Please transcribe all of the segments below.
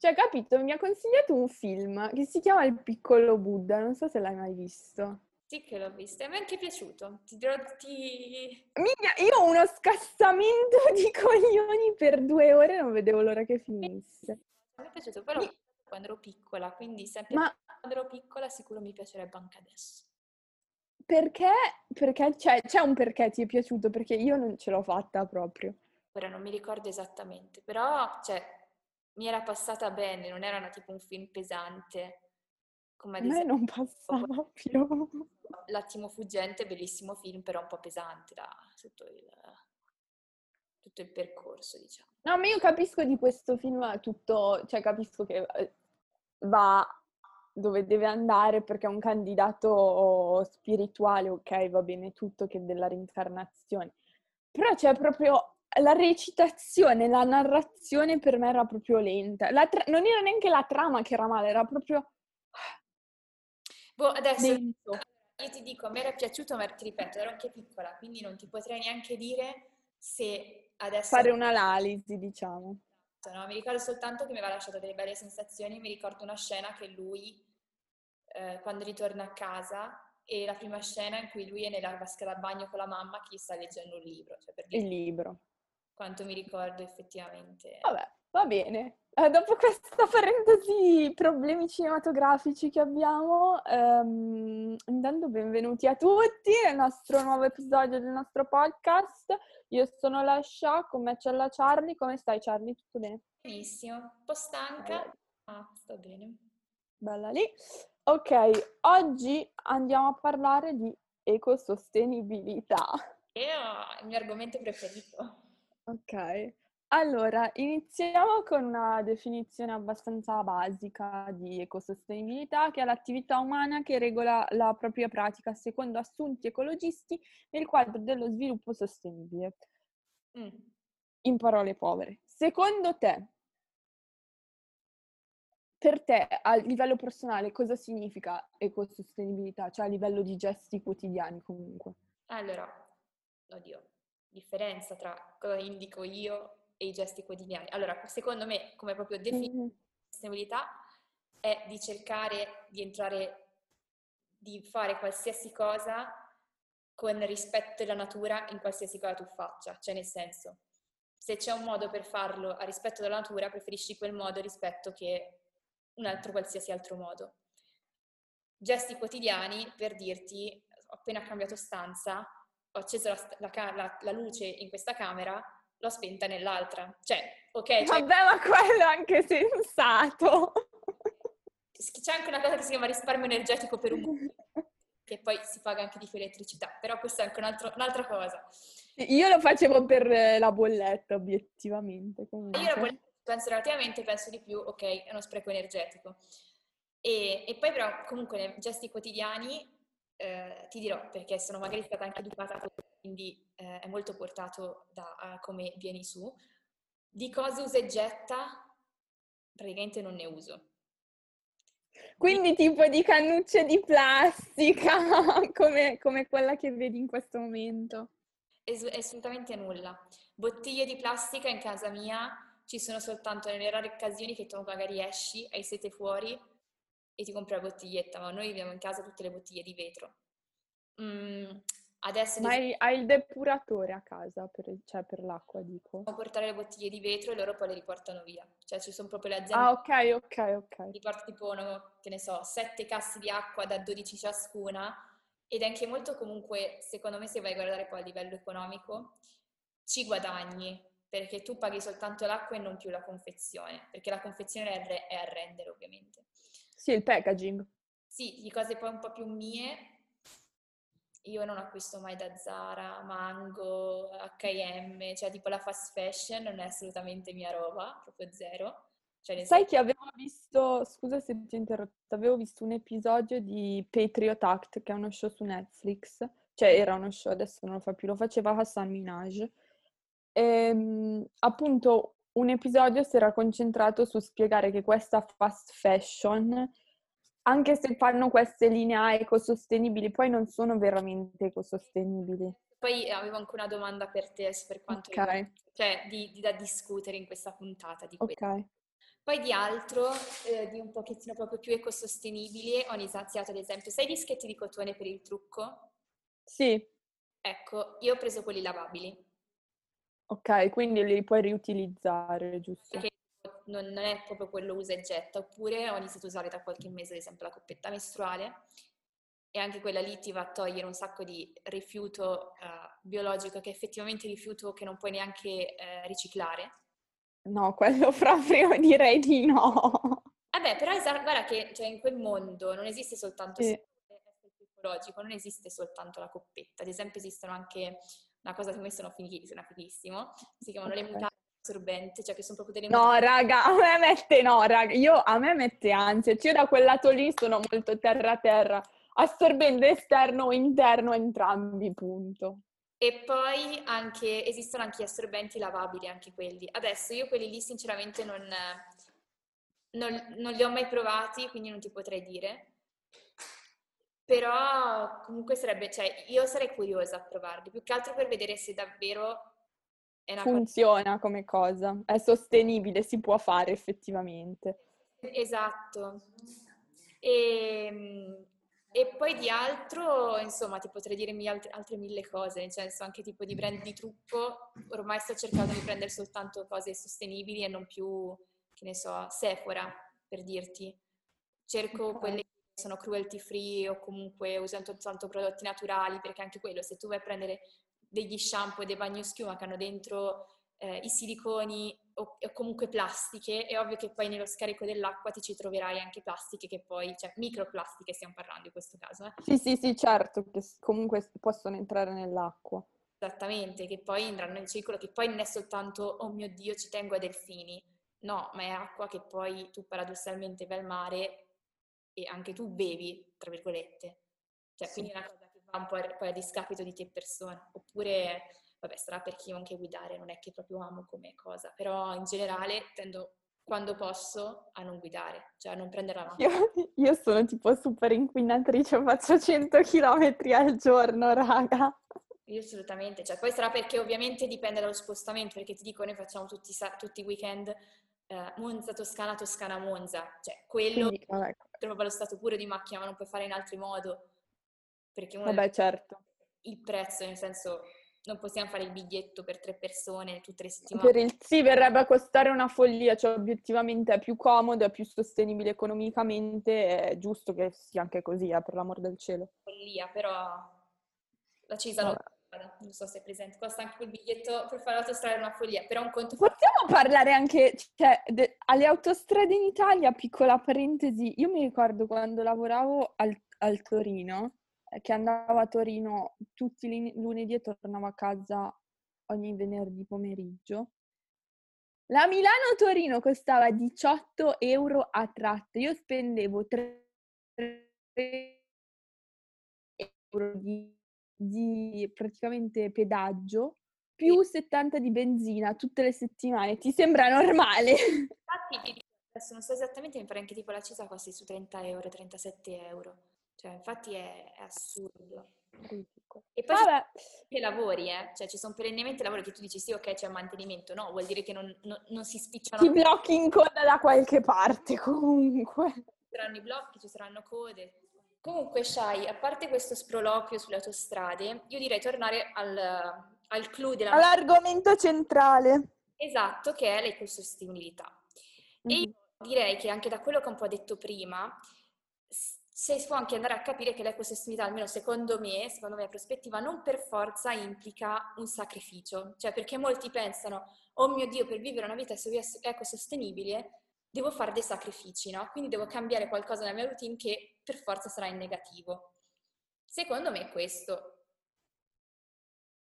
Cioè, capito, mi ha consigliato un film che si chiama Il piccolo Buddha, non so se l'hai mai visto. Sì che l'ho visto, e mi è anche piaciuto. Ti dirò, ti... Migna, io ho uno scassamento di coglioni per due ore, non vedevo l'ora che finisse. Mi è piaciuto, però Mi- quando ero piccola, quindi sempre Ma quando ero piccola sicuro mi piacerebbe anche adesso. perché? Perché c'è, c'è un perché ti è piaciuto, perché io non ce l'ho fatta proprio. Ora non mi ricordo esattamente, però, cioè, mi era passata bene, non era una- tipo un film pesante, come A ad me esempio non passava più. L'attimo fuggente, bellissimo film, però un po' pesante da tutto il, tutto il percorso, diciamo. No, ma io capisco di questo film tutto, cioè capisco che eh, va dove deve andare perché è un candidato spirituale, ok, va bene tutto che della reincarnazione. Però c'è proprio la recitazione, la narrazione per me era proprio lenta. Tra- non era neanche la trama che era male, era proprio Boh, adesso lento. io ti dico, a me era piaciuto, ma ti ripeto, ero anche piccola, quindi non ti potrei neanche dire se adesso... Fare un'analisi, diciamo. no? Mi ricordo soltanto che mi aveva lasciato delle belle sensazioni, mi ricordo una scena che lui, eh, quando ritorna a casa, e la prima scena in cui lui è nella vasca da bagno con la mamma che gli sta leggendo un libro, cioè per Il dire libro. Quanto mi ricordo effettivamente. Vabbè, va bene. Eh, dopo questa parentesi problemi cinematografici che abbiamo, ehm, intanto benvenuti a tutti al nostro nuovo episodio del nostro podcast. Io sono la Sha, con me c'è la Charlie. Come stai Charlie? Tutto bene? Benissimo, un po' stanca, ma sto bene. Bella lì. Ok, oggi andiamo a parlare di ecosostenibilità. Ho il mio argomento preferito. Ok, allora iniziamo con una definizione abbastanza basica di ecosostenibilità, che è l'attività umana che regola la propria pratica secondo assunti ecologisti nel quadro dello sviluppo sostenibile. Mm. In parole povere, secondo te, per te a livello personale cosa significa ecosostenibilità? Cioè a livello di gesti quotidiani comunque. Allora, oddio, differenza tra cosa indico io e i gesti quotidiani. Allora, secondo me, come proprio definizione Mhm. di sostenibilità, è di cercare di entrare, di fare qualsiasi cosa con rispetto della natura in qualsiasi cosa tu faccia. Cioè, nel senso, se c'è un modo per farlo a rispetto della natura, preferisci quel modo rispetto che un altro qualsiasi altro modo. Gesti quotidiani, per dirti, ho appena cambiato stanza, ho acceso la, la la- la luce in questa camera, l'ho spenta nell'altra. Cioè, ok, cioè, Vabbè, ma quello è anche sensato. c'è anche una cosa che si chiama risparmio energetico per un motivo, che poi si paga anche di più elettricità, però questa è anche un altro- un'altra cosa. Io lo facevo per eh, la bolletta, obiettivamente. Comunque. Io la bolletta penso relativamente, penso di più, ok, è uno spreco energetico. E, e poi però comunque nei gesti quotidiani eh, ti dirò, perché sono magari stata anche educata così, quindi eh, è molto portato da a come vieni su, di cose usa e getta praticamente non ne uso. Quindi tipo di cannucce di plastica, come, come quella che vedi in questo momento. Es- assolutamente nulla. Bottiglie di plastica in casa mia ci sono soltanto nelle rare occasioni che tu magari esci, hai sete fuori e ti compri la bottiglietta, ma noi abbiamo in casa tutte le bottiglie di vetro. Mm, adesso ad Ma hai, hai il depuratore a casa, per, cioè per l'acqua, dico. possiamo portare le bottiglie di vetro e loro poi le riportano via. Cioè ci sono proprio le aziende Ah, ok, ok, ok. ti tipo, no, che ne so, sette casse di acqua da 12 ciascuna ed è anche molto comunque, secondo me, se vai a guardare poi a livello economico, ci guadagni perché tu paghi soltanto l'acqua e non più la confezione, perché la confezione è a rendere ovviamente. Sì, il packaging. Sì, di cose poi un po' più mie, io non acquisto mai da Zara, Mango, H&M, cioè tipo la fast fashion non è assolutamente mia roba, proprio zero. Cioè, Sai che avevo visto, scusa se ti ho interrotto, avevo visto un episodio di Patriot Act, che è uno show su Netflix, cioè era uno show, adesso non lo fa più, lo faceva Hassan Minaj. Ehm, appunto, un episodio si era concentrato su spiegare che questa fast fashion, anche se fanno queste linee ecosostenibili, poi non sono veramente ecosostenibili. Poi avevo anche una domanda per te per quanto Ok. riguarda, cioè di, di da discutere in questa puntata di questo. Ok. Poi di altro, eh, di un pochettino proprio più ecosostenibili, ho iniziato ad esempio, sai i dischetti di cotone per il trucco? Sì. Ecco, io ho preso quelli lavabili. Ok, quindi li puoi riutilizzare, giusto? Perché non, non è proprio quello usa e getta, oppure ho iniziato a usare da qualche mese ad esempio la coppetta mestruale e anche quella lì ti va a togliere un sacco di rifiuto uh, biologico che è effettivamente rifiuto che non puoi neanche uh, riciclare. No, quello proprio direi di no. Vabbè, però guarda che cioè, in quel mondo non esiste soltanto sì. ecologico, non esiste soltanto la coppetta. Ad esempio esistono anche una cosa che a me sono fighissimo, si chiamano okay. le mutande assorbenti, cioè che sono proprio delle No, raga, a me mette no, raga, io a me mette ansia, cioè io da quel lato lì sono molto terra terra, assorbendo esterno o interno entrambi, punto. E poi anche, esistono anche gli assorbenti lavabili, anche quelli. Adesso io quelli lì sinceramente non, non, non li ho mai provati, quindi non ti potrei dire. Però comunque sarebbe, cioè io sarei curiosa a provarli, più che altro per vedere se davvero funziona cosa... come cosa, è sostenibile, si può fare effettivamente. Esatto. E, ehm, e poi di altro, insomma, ti potrei dire altre, altre, mille cose, nel senso anche tipo di brand di trucco, ormai sto cercando di prendere soltanto cose sostenibili e non più, che ne so, Sephora, per dirti. Cerco quelle sono cruelty free o comunque usano soltanto prodotti naturali, perché anche quello, se tu vai a prendere degli shampoo e dei bagnoschiuma che hanno dentro eh, i siliconi o, o, comunque plastiche, è ovvio che poi nello scarico dell'acqua ti ci troverai anche plastiche che poi, cioè microplastiche stiamo parlando in questo caso. Eh. Sì, sì, sì, certo, che comunque possono entrare nell'acqua. Esattamente, che poi entrano nel circolo, che poi non è soltanto, oh mio Dio, ci tengo ai delfini. No, ma è acqua che poi tu paradossalmente vai al mare e anche tu bevi, tra virgolette. Cioè, sì. quindi è una cosa va un po' a, poi a discapito di te persona. Oppure, vabbè, sarà per chi anche guidare, non è che proprio amo come cosa, però in generale tendo quando posso a non guidare, cioè a non prendere la macchina. Io, io sono tipo super inquinatrice, faccio 100 km al giorno, raga. Io assolutamente, cioè poi sarà perché ovviamente dipende dallo spostamento, perché ti dico, noi facciamo tutti, tutti i weekend eh, Monza, Toscana, Toscana, Monza, cioè quello Quindi, trova lo stato puro di macchina, ma non puoi fare in altro modo. Perché uno Vabbè, certo. Il prezzo, nel senso, non possiamo fare il biglietto per tre persone tutte le settimane. Per il sì verrebbe a costare una follia, cioè obiettivamente è più comodo, è più sostenibile economicamente, è giusto che sia anche così, eh, per l'amor del cielo. Follia, però la Cisa non non so se è presente, costa anche quel biglietto per fare l'autostrada è una follia, però un conto... Possiamo parlare anche, cioè, de- alle autostrade in Italia, piccola parentesi, io mi ricordo quando lavoravo al, al Torino, che andava a Torino tutti i lunedì e tornava a casa ogni venerdì pomeriggio. La Milano-Torino costava 18 euro a tratta. Io spendevo 3 euro di, di praticamente pedaggio più 70 di benzina tutte le settimane. Ti sembra normale? Infatti, adesso non so esattamente, mi pare anche tipo la Cisa costi su 30 euro, 37 euro. Cioè, infatti è, è assurdo. E poi Vabbè. che lavori, eh? Cioè, ci sono perennemente lavori che tu dici sì, ok, c'è mantenimento. No, vuol dire che non, non, non si spicciano. Ti blocchi in coda da qualche parte, comunque. Ci saranno i blocchi, ci saranno code. Comunque, Shai, a parte questo sproloquio sulle autostrade, io direi tornare al, al clou della... All'argomento centrale. Esatto, che è l'ecosostenibilità. Mm-hmm. E io direi che anche da quello che ho un po' detto prima, si può anche andare a capire che l'ecosostenibilità, almeno secondo me, secondo me prospettiva, non per forza implica un sacrificio. Cioè, perché molti pensano, oh mio Dio, per vivere una vita ecosostenibile devo fare dei sacrifici, no? Quindi devo cambiare qualcosa nella mia routine che per forza sarà in negativo. Secondo me questo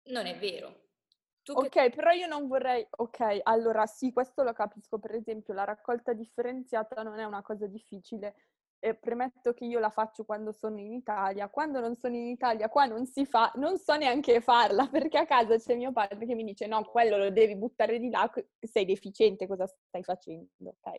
non è vero. Tu ok, che... però io non vorrei... Ok, allora sì, questo lo capisco. Per esempio, la raccolta differenziata non è una cosa difficile e premetto che io la faccio quando sono in Italia, quando non sono in Italia qua non si fa, non so neanche farla perché a casa c'è mio padre che mi dice no, quello lo devi buttare di là, sei deficiente, cosa stai facendo? Ok.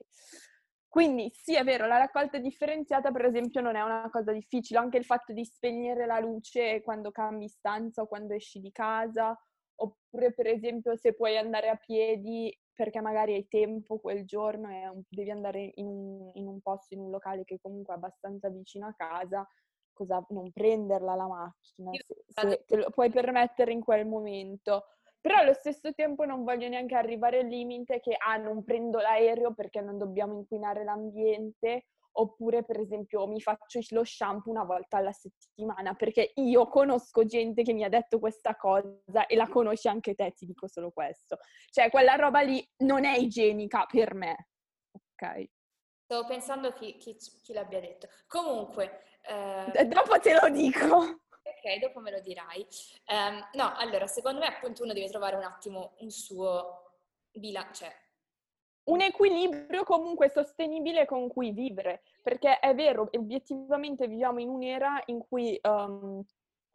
Quindi sì, è vero, la raccolta differenziata per esempio non è una cosa difficile, anche il fatto di spegnere la luce quando cambi stanza o quando esci di casa, oppure per esempio se puoi andare a piedi perché magari hai tempo quel giorno e devi andare in un, in un posto, in un locale che comunque è abbastanza vicino a casa, cosa non prenderla la macchina, se, se te lo puoi permettere in quel momento. Però allo stesso tempo non voglio neanche arrivare al limite che ah, non prendo l'aereo perché non dobbiamo inquinare l'ambiente oppure per esempio mi faccio lo shampoo una volta alla settimana, perché io conosco gente che mi ha detto questa cosa e la conosci anche te, ti dico solo questo. Cioè quella roba lì non è igienica per me, ok? Stavo pensando chi, chi, chi l'abbia detto. Comunque... Eh... Dopo te lo dico. Ok, dopo me lo dirai. Um, no, allora, secondo me appunto uno deve trovare un attimo un suo bilancio, cioè un equilibrio comunque sostenibile con cui vivere, perché è vero, obiettivamente viviamo in un'era in cui um,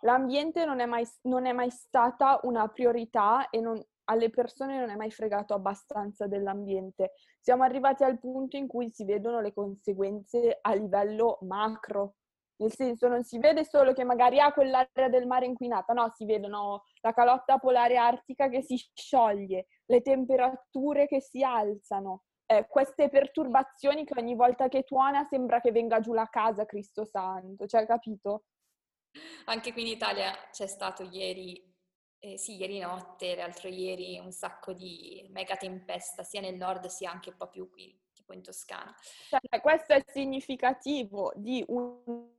l'ambiente non è, mai, non è, mai, stata una priorità e non, alle persone non è mai fregato abbastanza dell'ambiente. Siamo arrivati al punto in cui si vedono le conseguenze a livello macro, nel senso non si vede solo che magari ha quell'area del mare inquinata, no, si vedono la calotta polare artica che si scioglie, le temperature che si alzano, eh, queste perturbazioni che ogni volta che tuona sembra che venga giù la casa, Cristo Santo, cioè capito? Anche qui in Italia c'è stato ieri, eh, sì, ieri notte, l'altro ieri, un sacco di mega tempesta, sia nel nord sia anche un po' più qui tipo in Toscana. Cioè, questo è significativo di un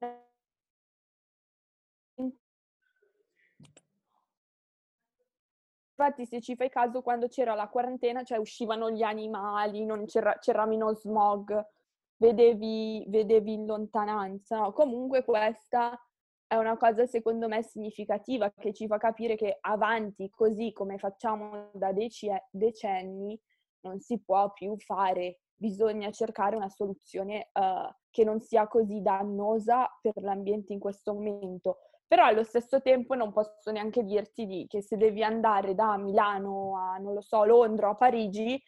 Infatti, se ci fai caso, quando c'era la quarantena, cioè uscivano gli animali, c'era, c'era meno smog, vedevi, vedevi in lontananza. No? Comunque questa è una cosa secondo me significativa che ci fa capire che avanti, così come facciamo da dec- decenni, non si può più fare bisogna cercare una soluzione uh, che non sia così dannosa per l'ambiente in questo momento. Però allo stesso tempo non posso neanche dirti di, che se devi andare da Milano a, non lo so, Londra o a Parigi,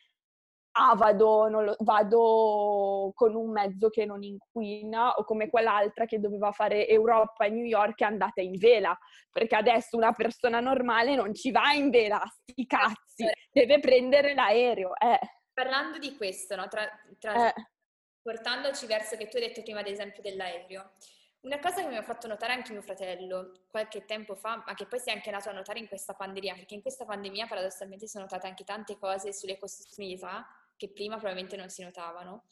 ah, vado, lo, vado, con un mezzo che non inquina o come quell'altra che doveva fare Europa e New York è andata in vela, perché adesso una persona normale non ci va in vela, sti cazzi, deve prendere l'aereo. Eh parlando di questo, no? tra, tra, eh. portandoci verso che tu hai detto prima ad esempio dell'aereo, una cosa che mi ha fatto notare anche mio fratello qualche tempo fa, ma che poi si è anche nato a notare in questa pandemia, perché in questa pandemia paradossalmente sono notate anche tante cose sulle costituzionalità che prima probabilmente non si notavano.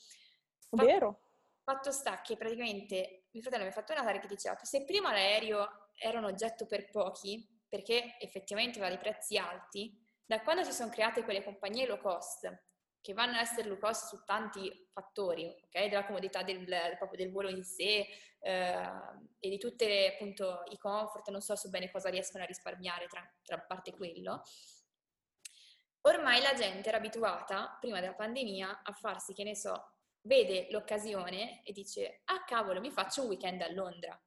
Vero. Fatto sta che praticamente mio fratello mi ha fatto notare che diceva che se prima l'aereo era un oggetto per pochi, perché effettivamente aveva dei prezzi alti, da quando si sono create quelle compagnie low cost che vanno a essere cost su tanti fattori, ok? Della comodità del, proprio del volo in sé eh, e di appunto, i comfort, non so su bene cosa riescono a risparmiare tra, tra parte quello. Ormai la gente era abituata, prima della pandemia, a farsi, che ne so, vede l'occasione e dice, ah cavolo, mi faccio un weekend a Londra.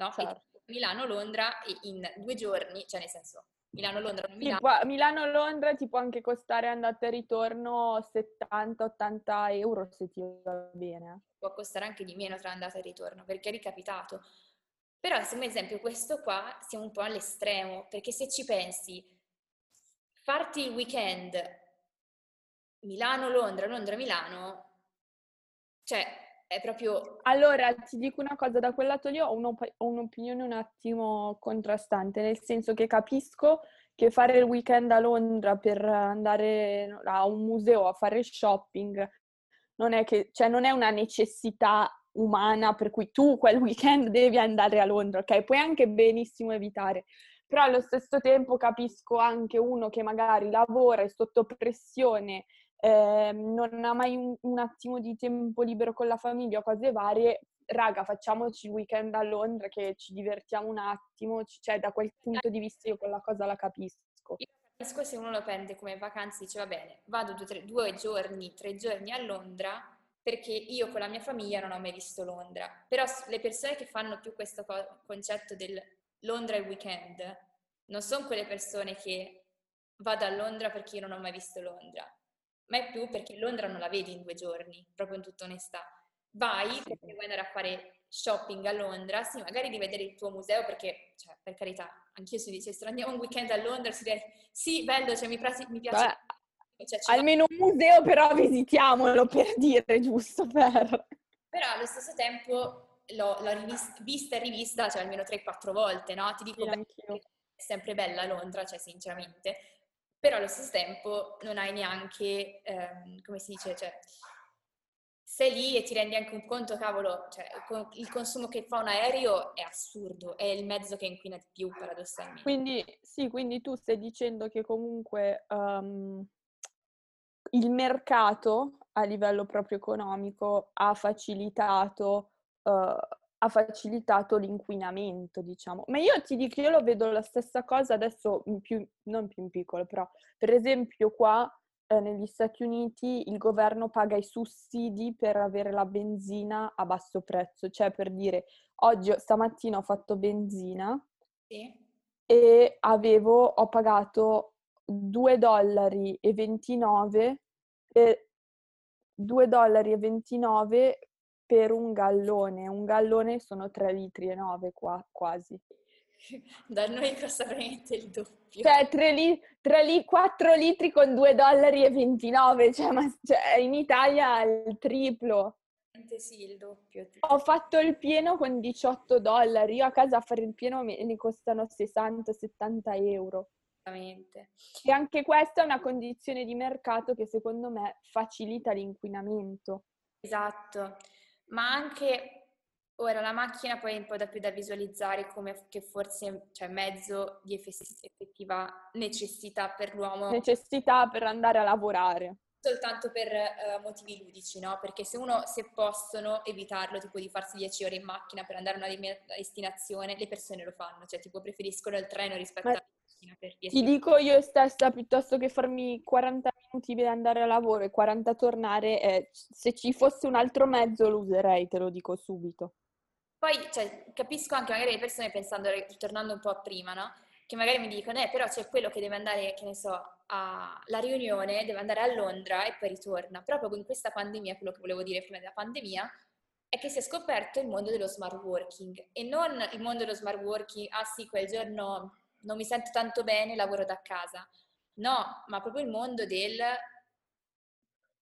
No? Certo. Milano-Londra in due giorni, cioè nel senso, Milano-Londra. Milano. Sì, Milano-Londra ti può anche costare andata e ritorno 70-80 euro se ti va bene. Può costare anche di meno tra andata e ritorno, perché è ricapitato. Però, se un esempio, questo qua siamo un po' all'estremo, perché se ci pensi, farti il weekend Milano-Londra, Londra-Milano, cioè è proprio... Allora, ti dico una cosa, da quel lato lì ho, un'op- ho un'opinione un attimo contrastante, nel senso che capisco che fare il weekend a Londra per andare a un museo a fare shopping non è, che, cioè non è una necessità umana per cui tu quel weekend devi andare a Londra, ok? Puoi anche benissimo evitare, però allo stesso tempo capisco anche uno che magari lavora è sotto pressione eh, non ha mai un, un, attimo di tempo libero con la famiglia o cose varie, raga, facciamoci il weekend a Londra che ci divertiamo un attimo, cioè da quel punto di vista io quella cosa la capisco. Io capisco se uno lo prende come vacanze, dice va bene, vado due, tre, due giorni, tre giorni a Londra perché io con la mia famiglia non ho mai visto Londra, però le persone che fanno più questo co- concetto del Londra il weekend non sono quelle persone che vado a Londra perché io non ho mai visto Londra, ma è più perché Londra non la vedi in due giorni, proprio in tutta onestà. Vai perché vuoi andare a fare shopping a Londra, sì, magari di vedere il tuo museo, perché, cioè, per carità, anch'io se dicessero andiamo un weekend a Londra, si direbbe, sì, bello, cioè, mi, prasi, mi piace... Beh, Cioè, ci Almeno un museo però visitiamolo per dire, giusto per... Però allo stesso tempo l'ho, l'ho rivis- vista e rivista cioè, almeno 3-4 volte, no? Ti dico, Sì, beh, è sempre bella Londra, cioè sinceramente, però allo stesso tempo non hai neanche, ehm, come si dice, cioè sei lì e ti rendi anche un conto, cavolo, cioè, il consumo che fa un aereo è assurdo, è il mezzo che inquina di più paradossalmente. Quindi, sì, quindi tu stai dicendo che comunque ehm, il mercato a livello proprio economico ha facilitato, eh, ha facilitato l'inquinamento, diciamo. Ma io ti dico, io lo vedo la stessa cosa adesso, in più, non più in piccolo, però per esempio qua eh, negli Stati Uniti il governo paga i sussidi per avere la benzina a basso prezzo, cioè per dire, oggi, stamattina ho fatto benzina Sì? e avevo, ho pagato 2 dollari e 29 per 2 dollari e 29 per un gallone. Un gallone sono 3 litri e 9 qua, quasi. Da noi costa veramente il doppio. Cioè 3 li, 3 li- 4 litri con 2 dollari e 29, cioè, ma, cioè, in Italia il triplo. Sì, il doppio. Ho fatto il pieno con 18 dollari, io a casa a fare il pieno mi, costano 60-70 euro. Veramente. E anche questa è una condizione di mercato che secondo me facilita l'inquinamento. Esatto, ma anche ora la macchina poi è un po' da più da visualizzare come che forse cioè mezzo di effettiva necessità per l'uomo Necessità per andare a lavorare. soltanto per eh, motivi ludici, no? Perché se uno, se possono evitarlo, tipo di farsi 10 ore in macchina per andare a una de- destinazione, le persone lo fanno, cioè tipo preferiscono il treno rispetto Ma alla macchina per 10 Ti dico io stessa, piuttosto che farmi 40 minuti per andare a lavoro e 40 tornare, eh, se ci fosse un altro mezzo lo userei, te lo dico subito. Poi cioè, capisco anche magari le persone pensando, tornando un po' a prima, no? Che magari mi dicono, eh, però c'è quello che deve andare, che ne so, alla riunione, deve andare a Londra e poi ritorna. Però proprio in questa pandemia, quello che volevo dire prima della pandemia, è che si è scoperto il mondo dello smart working e non il mondo dello smart working, ah sì, quel giorno non mi sento tanto bene, lavoro da casa. No, ma proprio il mondo del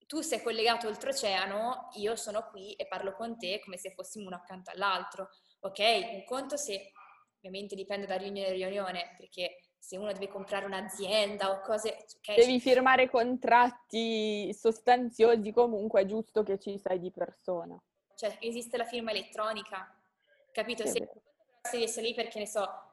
tu sei collegato oltreoceano, io sono qui e parlo con te come se fossimo uno accanto all'altro. Ok, un conto se ovviamente dipende da riunione a riunione, perché se uno deve comprare un'azienda o cose, ok, Devi firmare contratti sostanziosi, comunque è giusto che ci sei di persona. cioè esiste la firma elettronica, capito? Sì, Se devi essere lì perché ne so,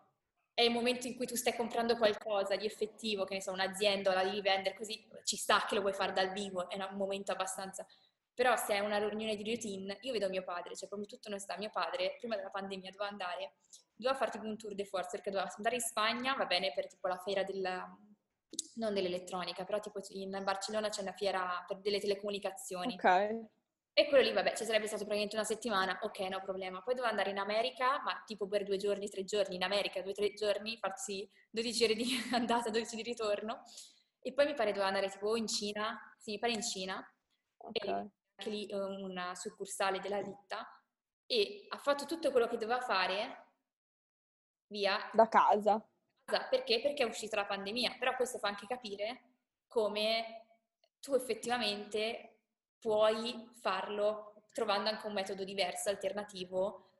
è il momento in cui tu stai comprando qualcosa di effettivo, che ne so, un'azienda o la devi vendere così, ci sta che lo vuoi fare dal vivo, è un momento abbastanza... Però se è una riunione di routine, io vedo mio padre, cioè proprio tutto non sta, mio padre prima della pandemia doveva andare, doveva fare tipo un tour de force perché doveva andare in Spagna, va bene, per tipo la fiera del... non dell'elettronica, però tipo in Barcellona c'è una fiera per delle telecomunicazioni. Ok. E quello lì, vabbè, ci sarebbe stato praticamente una settimana, ok, no problema. Poi doveva andare in America, ma tipo per due giorni, tre giorni, in America, due, tre giorni, farsi 12 ore di andata, 12 di ritorno. E poi mi pare doveva andare tipo in Cina, sì, mi pare in Cina, e Ok. anche lì eh, una succursale della ditta, e ha fatto tutto quello che doveva fare, via, Da casa. Perché? Perché è uscita la pandemia. Però questo fa anche capire come tu effettivamente puoi farlo trovando anche un metodo diverso, alternativo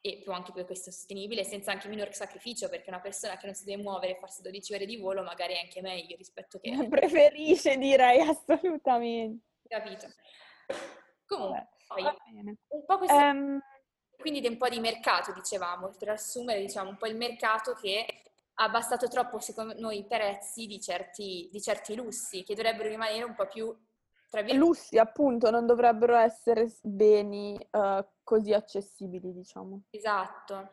e più anche per questo sostenibile, senza anche minor sacrificio, perché una persona che non si deve muovere e farsi 12 ore di volo magari è anche meglio rispetto che... Preferisce, direi, assolutamente. Capito? Comunque, poi, un po' questo... Ehm, Quindi un po' di mercato, dicevamo, per assumere diciamo, un po' il mercato che ha abbassato troppo, secondo noi, i prezzi di certi, di certi lussi, che dovrebbero rimanere un po' più, lussi, appunto, non dovrebbero essere beni eh, così accessibili, diciamo. esatto.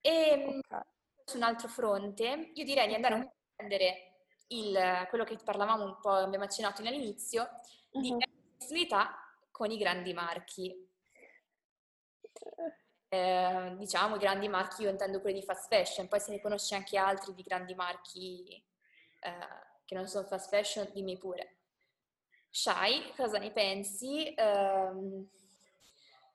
E Ok. su un altro fronte, io direi di andare a prendere il- quello che parlavamo un po', abbiamo accennato all'inizio, di Mhm. accessibilità con i grandi marchi. Eh, diciamo i grandi marchi, io intendo quelli di fast fashion, poi se ne conosci anche altri di grandi marchi eh, che non sono fast fashion, dimmi pure. Shai, cosa ne pensi? Ehm,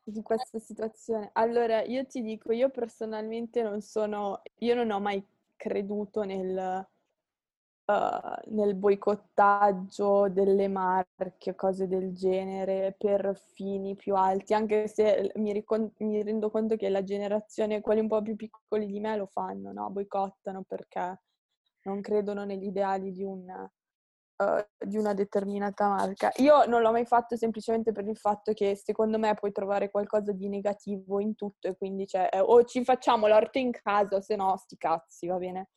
di questa situazione. Allora, io ti dico, io personalmente non sono, io non ho mai creduto nel, uh, nel boicottaggio delle marche, cose del genere, per fini più alti, anche se mi, ricon- mi rendo conto che la generazione, quelli un po' più piccoli di me lo fanno, no? boicottano perché non credono negli ideali di un uh, di una determinata marca. Io non l'ho mai fatto semplicemente per il fatto che secondo me puoi trovare qualcosa di negativo in tutto e quindi cioè, eh, o ci facciamo l'orto in casa o se no sti cazzi, va bene?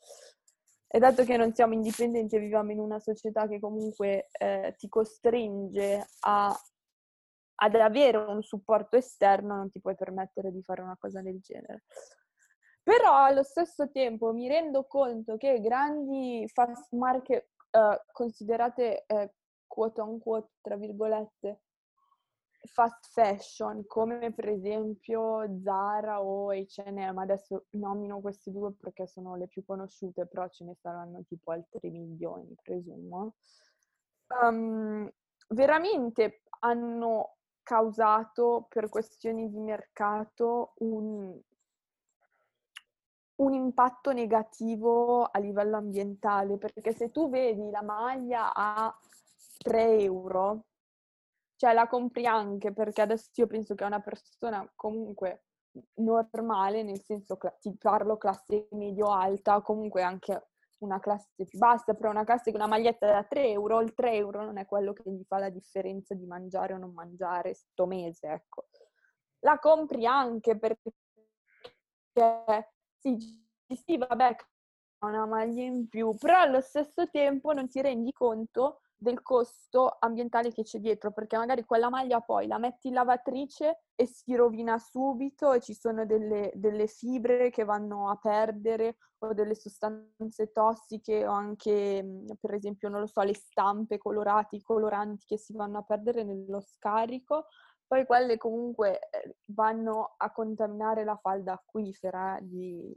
E dato che non siamo indipendenti e viviamo in una società che comunque eh, ti costringe a, ad avere un supporto esterno, non ti puoi permettere di fare una cosa del genere. Però allo stesso tempo mi rendo conto che grandi fast market uh, considerate eh, quote on quote, tra virgolette, fast fashion, come per esempio Zara o H&M, adesso nomino queste due perché sono le più conosciute, però ce ne saranno tipo altri milioni, presumo, um, veramente hanno causato per questioni di mercato un, un impatto negativo a livello ambientale, perché se tu vedi la maglia a 3 euro, cioè la compri anche perché adesso io penso che una persona comunque normale, nel senso ti parlo classe medio-alta, comunque anche una classe più bassa, però una classe con una maglietta da 3 euro, il 3 euro non è quello che gli fa la differenza di mangiare o non mangiare sto mese, ecco. La compri anche perché sì, sì, vabbè, una maglia in più, però allo stesso tempo non ti rendi conto del costo ambientale che c'è dietro, perché magari quella maglia poi la metti in lavatrice e si rovina subito e ci sono delle, delle fibre che vanno a perdere o delle sostanze tossiche o anche, mhmm, per esempio, non lo so, le stampe colorate, i coloranti che si vanno a perdere nello scarico poi quelle comunque eh, vanno a contaminare la falda acquifera di,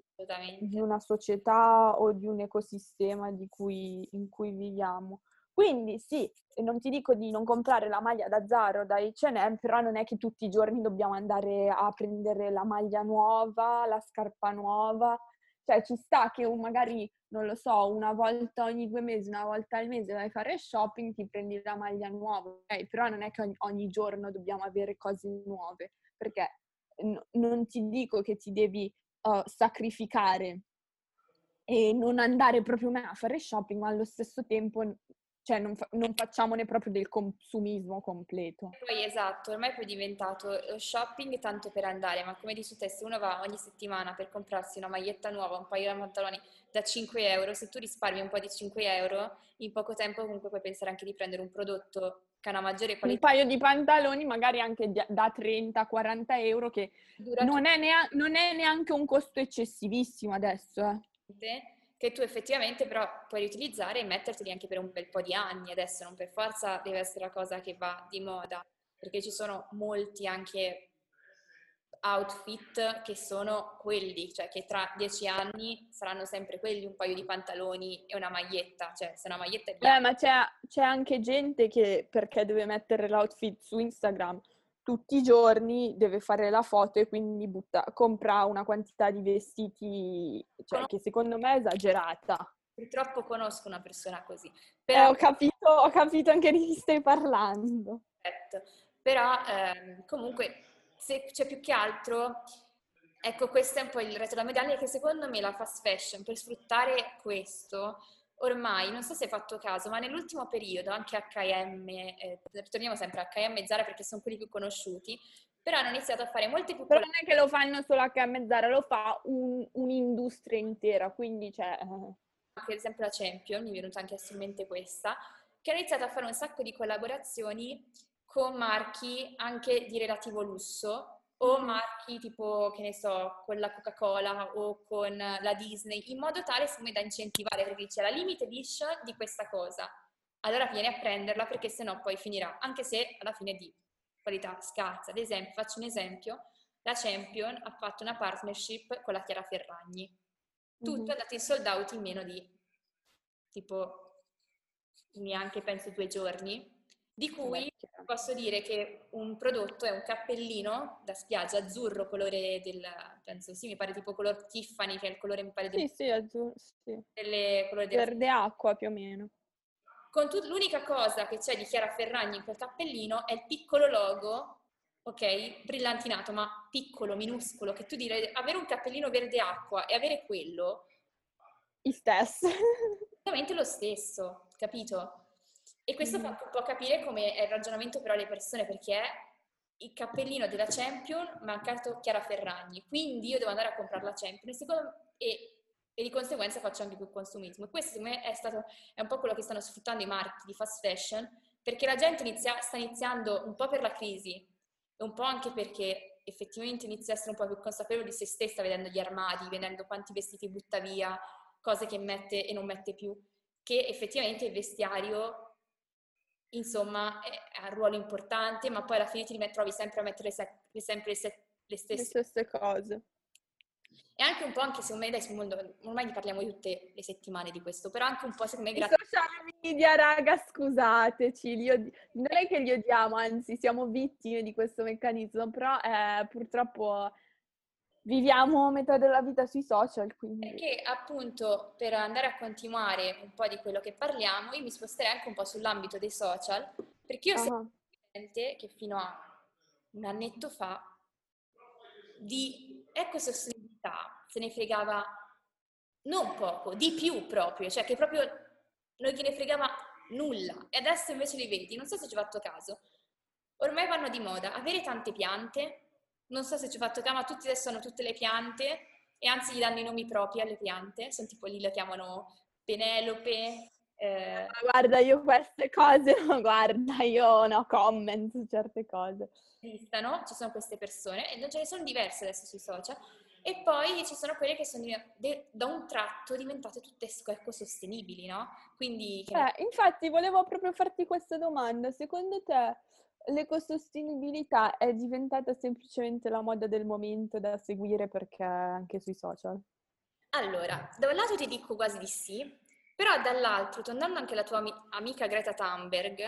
di una società o di un ecosistema cui, in cui viviamo. Quindi sì, non ti dico di non comprare la maglia da Zara o da H&M, però non è che tutti i giorni dobbiamo andare a prendere la maglia nuova, la scarpa nuova, cioè ci sta che un, magari, non lo so, una volta ogni due mesi, una volta al mese vai a fare shopping, ti prendi la maglia nuova, ok? Però non è che ogni, ogni giorno dobbiamo avere cose nuove, perché n- non ti dico che ti devi uh, sacrificare e non andare proprio a fare shopping, ma allo stesso tempo cioè non, fa- non, facciamone proprio del consumismo completo. Poi esatto, ormai poi è diventato lo shopping tanto per andare, ma come dici te, se uno va ogni settimana per comprarsi una maglietta nuova, un paio di pantaloni da 5 euro, se tu risparmi un po' di 5 euro, in poco tempo comunque puoi pensare anche di prendere un prodotto che ha una maggiore qualità. Un paio di pantaloni magari anche da 30-40 euro che non è, nea- non è, neanche un costo eccessivissimo adesso. Eh che tu effettivamente però puoi riutilizzare e metterteli anche per un bel po' di anni adesso, non per forza deve essere la cosa che va di moda, perché ci sono molti anche outfit che sono quelli, cioè che tra dieci anni saranno sempre quelli, un paio di pantaloni e una maglietta, cioè se una maglietta è bianca. Eh, ma c'è, c'è anche gente che perché deve mettere l'outfit su Instagram tutti i giorni deve fare la foto e quindi butta, compra una quantità di vestiti cioè, che secondo me è esagerata. Purtroppo conosco una persona così. Però... Eh, ho, capito, ho capito anche di chi stai parlando. Perfetto. Però ehm, comunque se c'è più che altro, ecco questo è un po' il retro della medaglia che secondo me la fast fashion per sfruttare questo ormai, non so se hai fatto caso, ma nell'ultimo periodo anche H&M, eh, torniamo sempre a H&M e Zara perché sono quelli più conosciuti, però hanno iniziato a fare molte più... Però non è che lo fanno solo H&M Zara, lo fa un, un'industria intera, quindi c'è... Cioè... Anche ad esempio la Champion, mi è venuta anche in mente questa, che ha iniziato a fare un sacco di collaborazioni con marchi anche di relativo lusso, o marchi tipo, che ne so, con la Coca-Cola o con la Disney, in modo tale come da incentivare, perché c'è la limited edition di questa cosa. Allora vieni a prenderla perché sennò poi finirà, anche se alla fine di qualità scarsa. Ad esempio, faccio un esempio, la Champion ha fatto una partnership con la Chiara Ferragni. Tutto mm-hmm. è andato in sold out in meno di tipo neanche penso due giorni di cui posso dire che un prodotto è un cappellino da spiaggia azzurro, colore del, penso sì, mi pare tipo color Tiffany, che è il colore, mi pare, del, sì, sì, azzurro, sì. Delle, colore della... Verde acqua più o meno. Con tut- l'unica cosa che c'è di Chiara Ferragni in quel cappellino è il piccolo logo, ok, brillantinato, ma piccolo, minuscolo, che tu direi avere un cappellino verde acqua e avere quello... Il stesso. Ovviamente lo stesso, capito? E questo mm. fa un po' capire come è il ragionamento però alle persone, perché il cappellino della Champion mancato Chiara Ferragni, quindi io devo andare a comprare la Champion e, e, di conseguenza faccio anche più consumismo. E questo secondo me è, stato, è un po' quello che stanno sfruttando i marchi di fast fashion, perché la gente inizia, sta iniziando un po' per la crisi e un po' anche perché effettivamente inizia a essere un po' più consapevole di se stessa vedendo gli armadi, vedendo quanti vestiti butta via, cose che mette e non mette più, che effettivamente il vestiario insomma ha un ruolo importante, ma poi alla fine ti trovi sempre a mettere se- sempre se- le, stesse... le stesse cose. E anche un po', anche secondo me, adesso ormai ne parliamo tutte le settimane di questo, però anche un po' secondo me... I social media, raga, scusateci, li od- non è che li odiamo, anzi siamo vittime di questo meccanismo, però eh, purtroppo viviamo metà della vita sui social, quindi... Perché appunto per andare a continuare un po' di quello che parliamo, io mi sposterei anche un po' sull'ambito dei social, perché io uh-huh. sono gente che fino a un annetto fa di ecosostenibilità se ne fregava non poco, di più proprio, cioè che proprio non gliene fregava nulla. E adesso invece li vedi, non so se ci hai fatto caso, ormai vanno di moda avere tante piante, non so se ci ho fatto caso, ma tutti adesso hanno tutte le piante e anzi gli danno i nomi propri alle piante, sono tipo lì la chiamano Penelope. Eh... Guarda, io queste cose, guarda, io no comment su certe cose. Esistono, ci sono queste persone e ce ne sono diverse adesso sui social. E poi ci sono quelle che sono da un tratto diventate tutte ecosostenibili, no? Quindi... Eh, infatti volevo proprio farti questa domanda. Secondo te l'ecosostenibilità è diventata semplicemente la moda del momento da seguire perché anche sui social? Allora, da un lato ti dico quasi di sì, però dall'altro, tornando anche alla tua amica Greta Thunberg,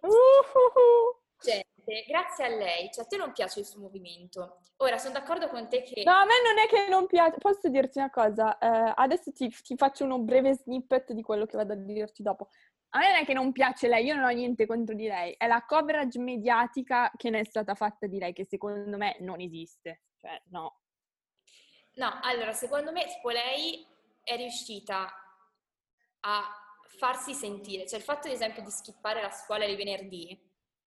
uh-huh. gente, grazie a lei, cioè a te non piace il suo movimento. Ora, sono d'accordo con te che... No, a me non è che non piace, posso dirti una cosa, eh, adesso ti, ti faccio uno breve snippet di quello che vado a dirti dopo a me non è che non piace lei, io non ho niente contro di lei, è la coverage mediatica che ne è stata fatta di lei, che secondo me non esiste, cioè no. No, allora, secondo me, tipo, lei è riuscita a farsi sentire, cioè il fatto, ad esempio, di skippare la scuola il venerdì,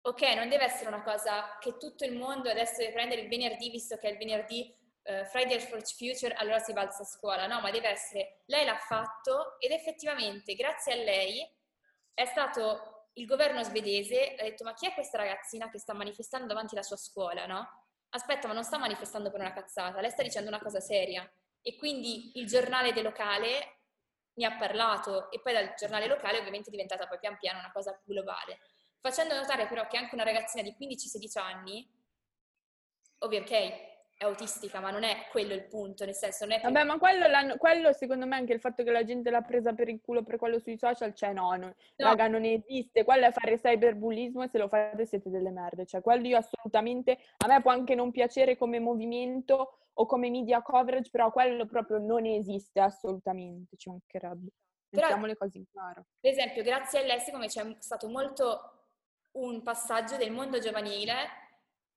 ok, non deve essere una cosa che tutto il mondo adesso deve prendere il venerdì, visto che è il venerdì uh, Friday for Future, allora si balza a scuola, no, ma deve essere, lei l'ha fatto ed effettivamente, grazie a lei, è stato il governo svedese, ha detto ma chi è questa ragazzina che sta manifestando davanti alla sua scuola, no? Aspetta, ma non sta manifestando per una cazzata, lei sta dicendo una cosa seria. E quindi il giornale del locale ne ha parlato e poi dal giornale locale ovviamente è diventata poi pian piano una cosa più globale. Facendo notare però che anche una ragazzina di 15-16 anni, ovvio ok, è autistica, ma non è quello il punto, nel senso non è... Vabbè, ma quello, quello, secondo me anche il fatto che la gente l'ha presa per il culo per quello sui social, cioè no, no, no. raga, non esiste, quello è fare cyberbullismo e se lo fate siete delle merde, cioè quello io assolutamente, a me può anche non piacere come movimento o come media coverage, però quello proprio non esiste assolutamente, ci mancherebbe. Mettiamo le cose in chiaro. Per esempio, grazie a lei, siccome c'è stato molto un passaggio del mondo giovanile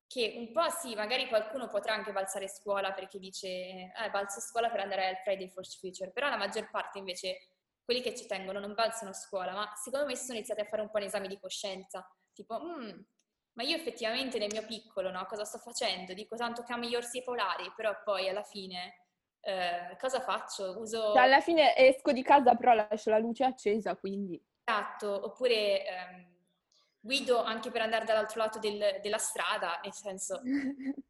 che un po' sì, magari qualcuno potrà anche balzare scuola perché dice eh, balzo scuola per andare al Friday for Future, però la maggior parte invece, quelli che ci tengono, non balzano scuola, ma secondo me sono iniziati a fare un po' un esame di coscienza, tipo, mm, ma io effettivamente nel mio piccolo, no, cosa sto facendo? Dico tanto cambio gli orsi polari, però poi alla fine... Eh, cosa faccio? Uso... Cioè, alla fine esco di casa però lascio la luce accesa, quindi... Esatto, oppure ehm, guido anche per andare dall'altro lato del, della strada, nel senso...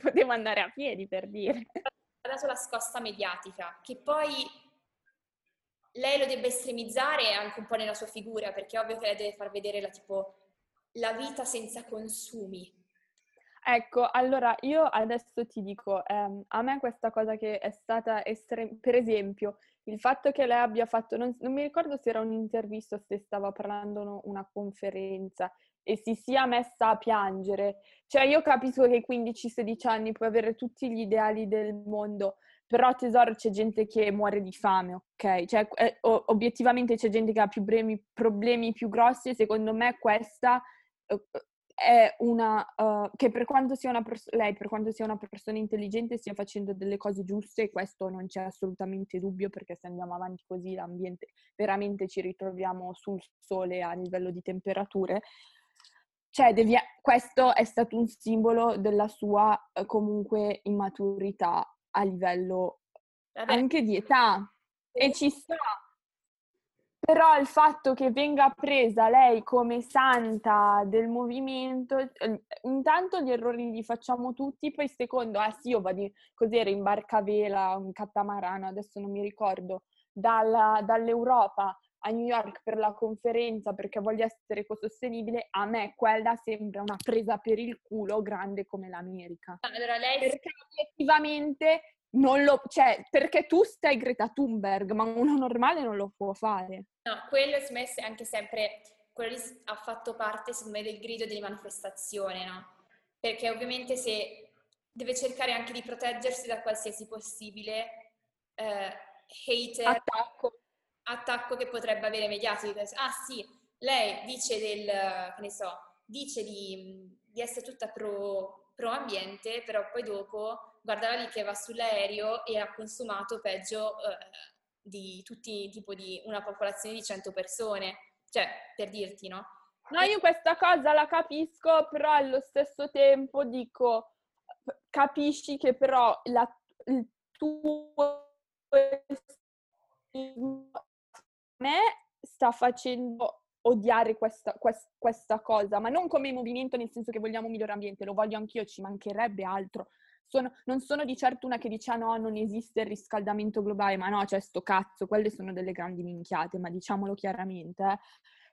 Potevo andare a piedi per dire. Ha dato la scossa mediatica, che poi lei lo debba estremizzare anche un po' nella sua figura, perché è ovvio che lei deve far vedere la, tipo, la vita senza consumi. Ecco, allora io adesso ti dico, ehm, a me questa cosa che è stata estrema, per esempio, il fatto che lei abbia fatto, non, non, mi ricordo se era un'intervista o se stava parlando una conferenza, e si sia messa a piangere. Cioè io capisco che ai 15-16 anni puoi avere tutti gli ideali del mondo, però tesoro c'è gente che muore di fame, ok? Cioè eh, obiettivamente c'è gente che ha più problemi, problemi più grossi e secondo me questa uh, è una uh, che per quanto sia una pers- lei per quanto sia una persona intelligente stia facendo delle cose giuste e questo non c'è assolutamente dubbio perché se andiamo avanti così l'ambiente veramente ci ritroviamo sul sole a livello di temperature cioè, devi, questo è stato un simbolo della sua eh, comunque immaturità a livello Vabbè. anche di età. E ci sta. Però il fatto che venga presa lei come santa del movimento, eh, intanto gli errori li facciamo tutti, poi secondo, ah sì, io vado, cos'era in barcavela, un catamarano, adesso non mi ricordo, dalla, dall'Europa a New York per la conferenza perché voglio essere ecosostenibile, a me quella sembra una presa per il culo grande come l'America. Allora lei... Perché obiettivamente non lo... cioè, perché tu stai Greta Thunberg, ma uno normale non lo può fare. No, quello è anche sempre... quello lì ha fatto parte, secondo me, del grido di manifestazione, no? Perché ovviamente se deve cercare anche di proteggersi da qualsiasi possibile eh, hater... Attacco attacco che potrebbe avere mediatico. Ah sì, lei dice del, che ne so, dice di, di essere tutta pro, pro, ambiente, però poi dopo guardava lì che va sull'aereo e ha consumato peggio eh, di tutti, tipo di una popolazione di 100 persone. Cioè, per dirti, no? No, io questa cosa la capisco, però allo stesso tempo dico, capisci che però la, il tuo me sta facendo odiare questa, quest, questa, cosa, ma non come movimento nel senso che vogliamo un migliore ambiente, lo voglio anch'io, ci mancherebbe altro. Sono, non sono di certo una che dice ah no, non esiste il riscaldamento globale, ma no, c'è cioè, sto cazzo, quelle sono delle grandi minchiate, ma diciamolo chiaramente. Eh.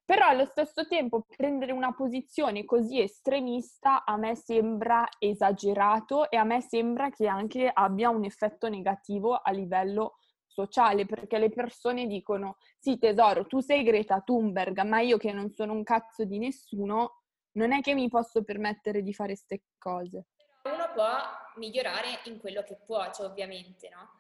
Però allo stesso tempo prendere una posizione così estremista a me sembra esagerato e a me sembra che anche abbia un effetto negativo a livello sociale, perché le persone dicono sì tesoro, tu sei Greta Thunberg, ma io che non sono un cazzo di nessuno, non è che mi posso permettere di fare queste cose. Uno può migliorare in quello che può, cioè ovviamente, no?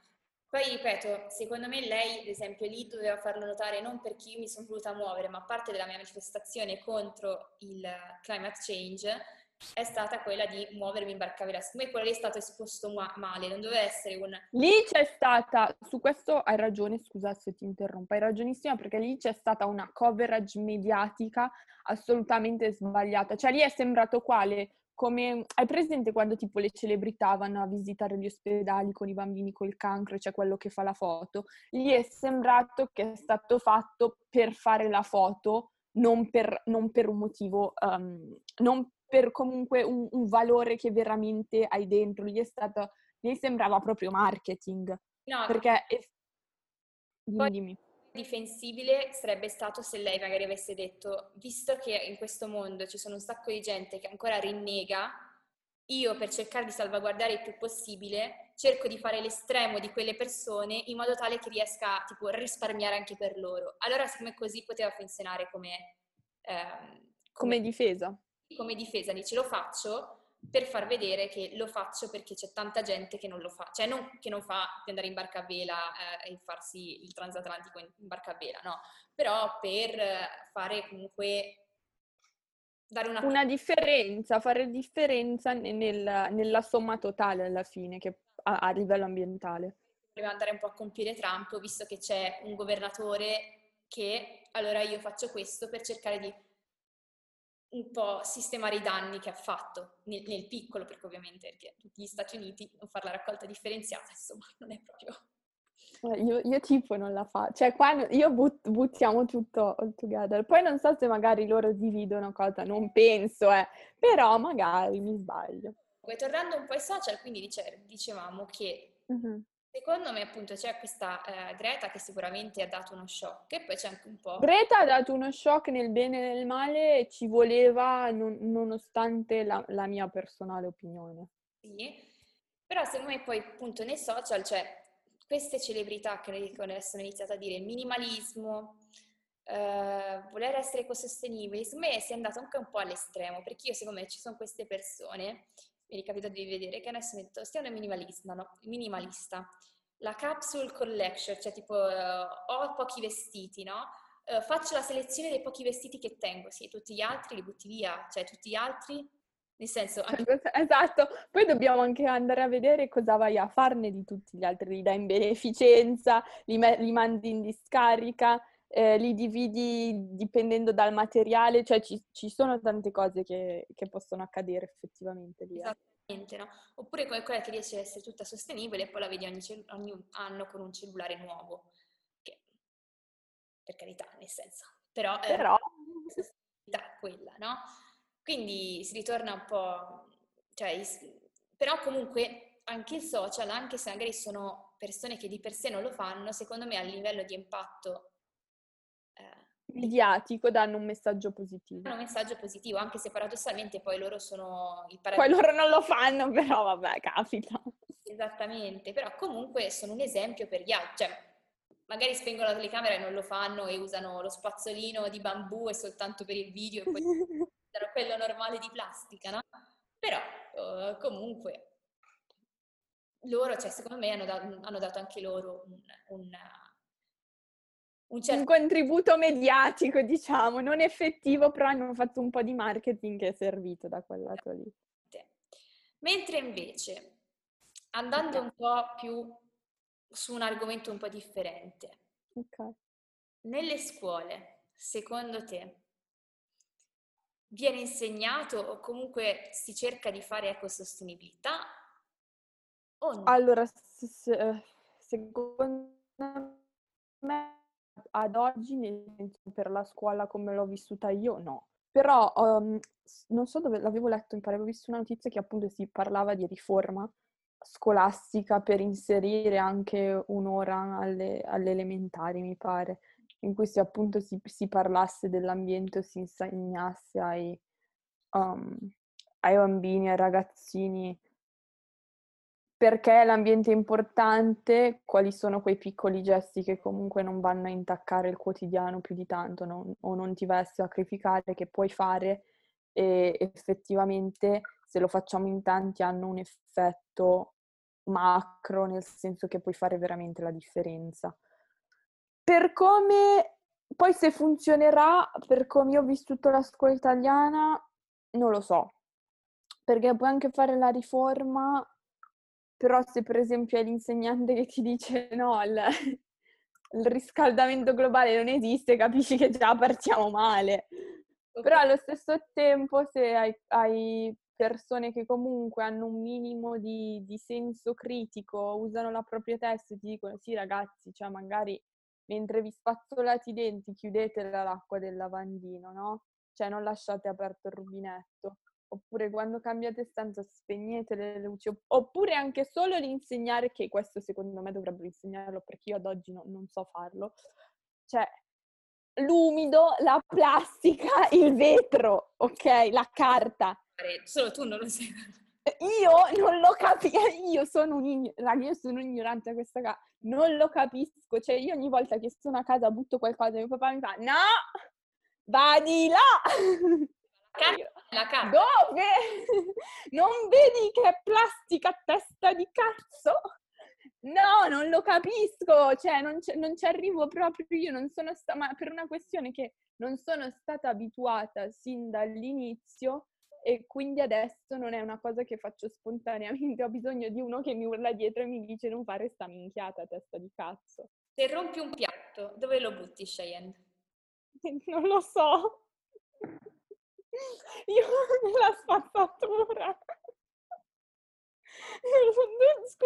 Poi ripeto, secondo me lei, ad esempio, lì doveva farlo notare non perché io mi sono voluta muovere, ma parte della mia manifestazione contro il climate change è stata quella di muovermi in barcavela. Secondo me quello lì è stato esposto ma- male, non doveva essere un... Lì c'è stata, su questo hai ragione, scusa se ti interrompo, hai ragionissima perché lì c'è stata una coverage mediatica assolutamente sbagliata. Cioè lì è sembrato quale come hai presente quando tipo le celebrità vanno a visitare gli ospedali con i bambini col cancro, c'è cioè quello che fa la foto, gli è sembrato che è stato fatto per fare la foto, non per, non per un motivo, um, non per comunque un, un, valore che veramente hai dentro. Gli è stato, gli sembrava proprio marketing. No, perché... È... Dimmi, dimmi. Difensibile sarebbe stato se lei magari avesse detto, visto che in questo mondo ci sono un sacco di gente che ancora rinnega, io per cercare di salvaguardare il più possibile cerco di fare l'estremo di quelle persone in modo tale che riesca tipo, a risparmiare anche per loro. Allora secondo me così poteva funzionare come, ehm, come... come difesa come difesa dice lo faccio per far vedere che lo faccio perché c'è tanta gente che non lo fa, cioè non che non fa di andare in barca a vela eh, e farsi il transatlantico in, in barca a vela, no, però per fare comunque dare una... una differenza, fare differenza nel, nella somma totale alla fine, che a, a livello ambientale. Voleva andare un po' a compiere Trump, visto che c'è un governatore che allora io faccio questo per cercare di un po' sistemare i danni che ha fatto nel, nel piccolo, perché ovviamente perché tutti gli Stati Uniti non fare la raccolta differenziata, insomma, non è proprio... Io, io tipo non la faccio, cioè qua io but, buttiamo tutto all together, poi non so se magari loro dividono cosa, non penso, eh, però magari mi sbaglio. Poi tornando un po' ai social, quindi dice, dicevamo che uh-huh. Secondo me appunto c'è questa eh, Greta che sicuramente ha dato uno shock e poi c'è anche un po'... Greta ha dato uno shock nel bene e nel male e ci voleva non, nonostante la, la, mia personale opinione. Sì, però secondo me poi appunto nei social c'è queste celebrità che adesso hanno iniziato a dire minimalismo, uh, voler essere ecosostenibili, secondo me si è andato anche un po' all'estremo, perché io secondo me ci sono queste persone, mi è capitato di vedere, che adesso metto, stiamo minimalista, no? minimalista. La capsule collection, cioè tipo uh, ho pochi vestiti, no? Uh, faccio la selezione dei pochi vestiti che tengo, sì, tutti gli altri li butti via, cioè tutti gli altri nel senso, anche... esatto, poi dobbiamo anche andare a vedere cosa vai a farne di tutti gli altri, li dai in beneficenza, li, me- li mandi in discarica, eh, li dividi dipendendo dal materiale, cioè ci, ci sono tante cose che, che, possono accadere effettivamente lì. Eh. Esattamente, no? Oppure quella che riesce ad essere tutta sostenibile e poi la vedi ogni, cell- ogni anno con un cellulare nuovo, che per carità, nel senso, però... Eh, però... Eh, quella, no? Quindi si ritorna un po', cioè, però comunque anche il social, anche se magari sono persone che di per sé non lo fanno, secondo me a livello di impatto mediatico danno un messaggio positivo. Danno un messaggio positivo, anche se paradossalmente poi loro sono il paradiso. Poi loro non lo fanno, però vabbè, capita. Esattamente, però comunque sono un esempio per gli altri, cioè magari spengono la telecamera e non lo fanno e usano lo spazzolino di bambù e soltanto per il video e poi era quello normale di plastica, no? Però uh, comunque loro, cioè secondo me hanno, da- hanno dato anche loro un, un, un, certo... un contributo mediatico, diciamo, non effettivo, però hanno fatto un po' di marketing che è servito da quel lato lì. Mentre invece, andando okay. un po' più su un argomento un po' differente, okay. nelle scuole, secondo te, viene insegnato o comunque si cerca di fare ecosostenibilità o no? Allora, eh, secondo me ad oggi, per la scuola come l'ho vissuta io, no. Però um, non so dove l'avevo letto, mi pare, avevo visto una notizia che appunto si parlava di riforma scolastica per inserire anche un'ora alle, alle elementari, mi pare in cui si appunto si, si parlasse dell'ambiente si insegnasse ai, um, ai bambini, ai ragazzini perché l'ambiente è importante, quali sono quei piccoli gesti che comunque non vanno a intaccare il quotidiano più di tanto non, o non ti vai a sacrificare, che puoi fare e effettivamente se lo facciamo in tanti hanno un effetto macro, nel senso che puoi fare veramente la differenza per come poi se funzionerà, per come io ho vissuto la scuola italiana, non lo so. Perché puoi anche fare la riforma, però se per esempio è l'insegnante che ti dice no, il, il riscaldamento globale non esiste, capisci che già partiamo male. Okay. Però allo stesso tempo, se hai, hai, persone che comunque hanno un minimo di, di senso critico, usano la propria testa e ti dicono sì ragazzi, cioè magari mentre vi spazzolate i denti chiudete l'acqua del lavandino, no? Cioè non lasciate aperto il rubinetto. Oppure quando cambiate stanza spegnete le luci. Oppure anche solo l'insegnare, che questo secondo me dovrebbero insegnarlo perché io ad oggi no, non so farlo. Cioè, l'umido, la plastica, il vetro, ok? La carta. Solo tu non lo sai. Io non lo capisco, io sono un ignorante, io sono ignorante a questa cosa, non lo capisco, cioè io ogni volta che sono a casa butto qualcosa e mio papà mi fa no, vai di là! Dove? Non vedi che è plastica testa di cazzo? No, non lo capisco, cioè non, non ci arrivo proprio io, non sono stata, ma per una questione che non sono stata abituata sin dall'inizio e quindi adesso non è una cosa che faccio spontaneamente, ho bisogno di uno che mi urla dietro e mi dice non fare sta minchiata testa di cazzo. Se rompi un piatto, dove lo butti, Cheyenne? Non lo so. Io nella spazzatura.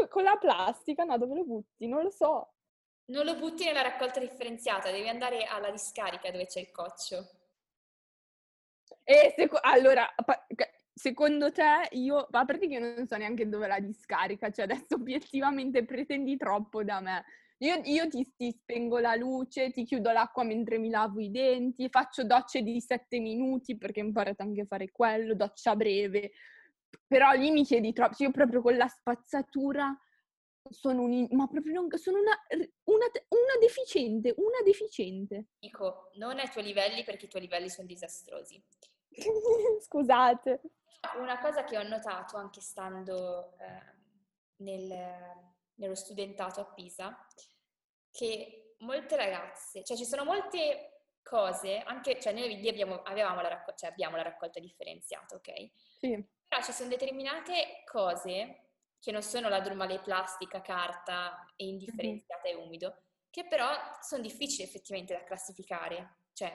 Con la plastica, no, dove lo butti? Non lo so. Non lo butti nella raccolta differenziata, devi andare alla discarica dove c'è il coccio. E seco- allora, secondo te io, a parte che io non so neanche dove la discarica, cioè adesso obiettivamente pretendi troppo da me. Io, io ti, ti, spengo la luce, ti chiudo l'acqua mentre mi lavo i denti, faccio docce di sette minuti perché ho imparato anche a fare quello, doccia breve. Però lì mi chiedi troppo, cioè io proprio con la spazzatura sono un, ma proprio non, sono una, una, una deficiente, una deficiente. Dico, non ai tuoi livelli perché i tuoi livelli sono disastrosi. Scusate. Una cosa che ho notato anche stando eh, nel, nello studentato a Pisa, che molte ragazze, cioè ci sono molte cose, anche, cioè noi lì abbiamo, avevamo la raccolta, cioè abbiamo la raccolta differenziata, ok? Sì. Però ci sono determinate cose che non sono la normale plastica, carta e indifferenziata mm-hmm. e umido, che però sono difficili effettivamente da classificare. Cioè,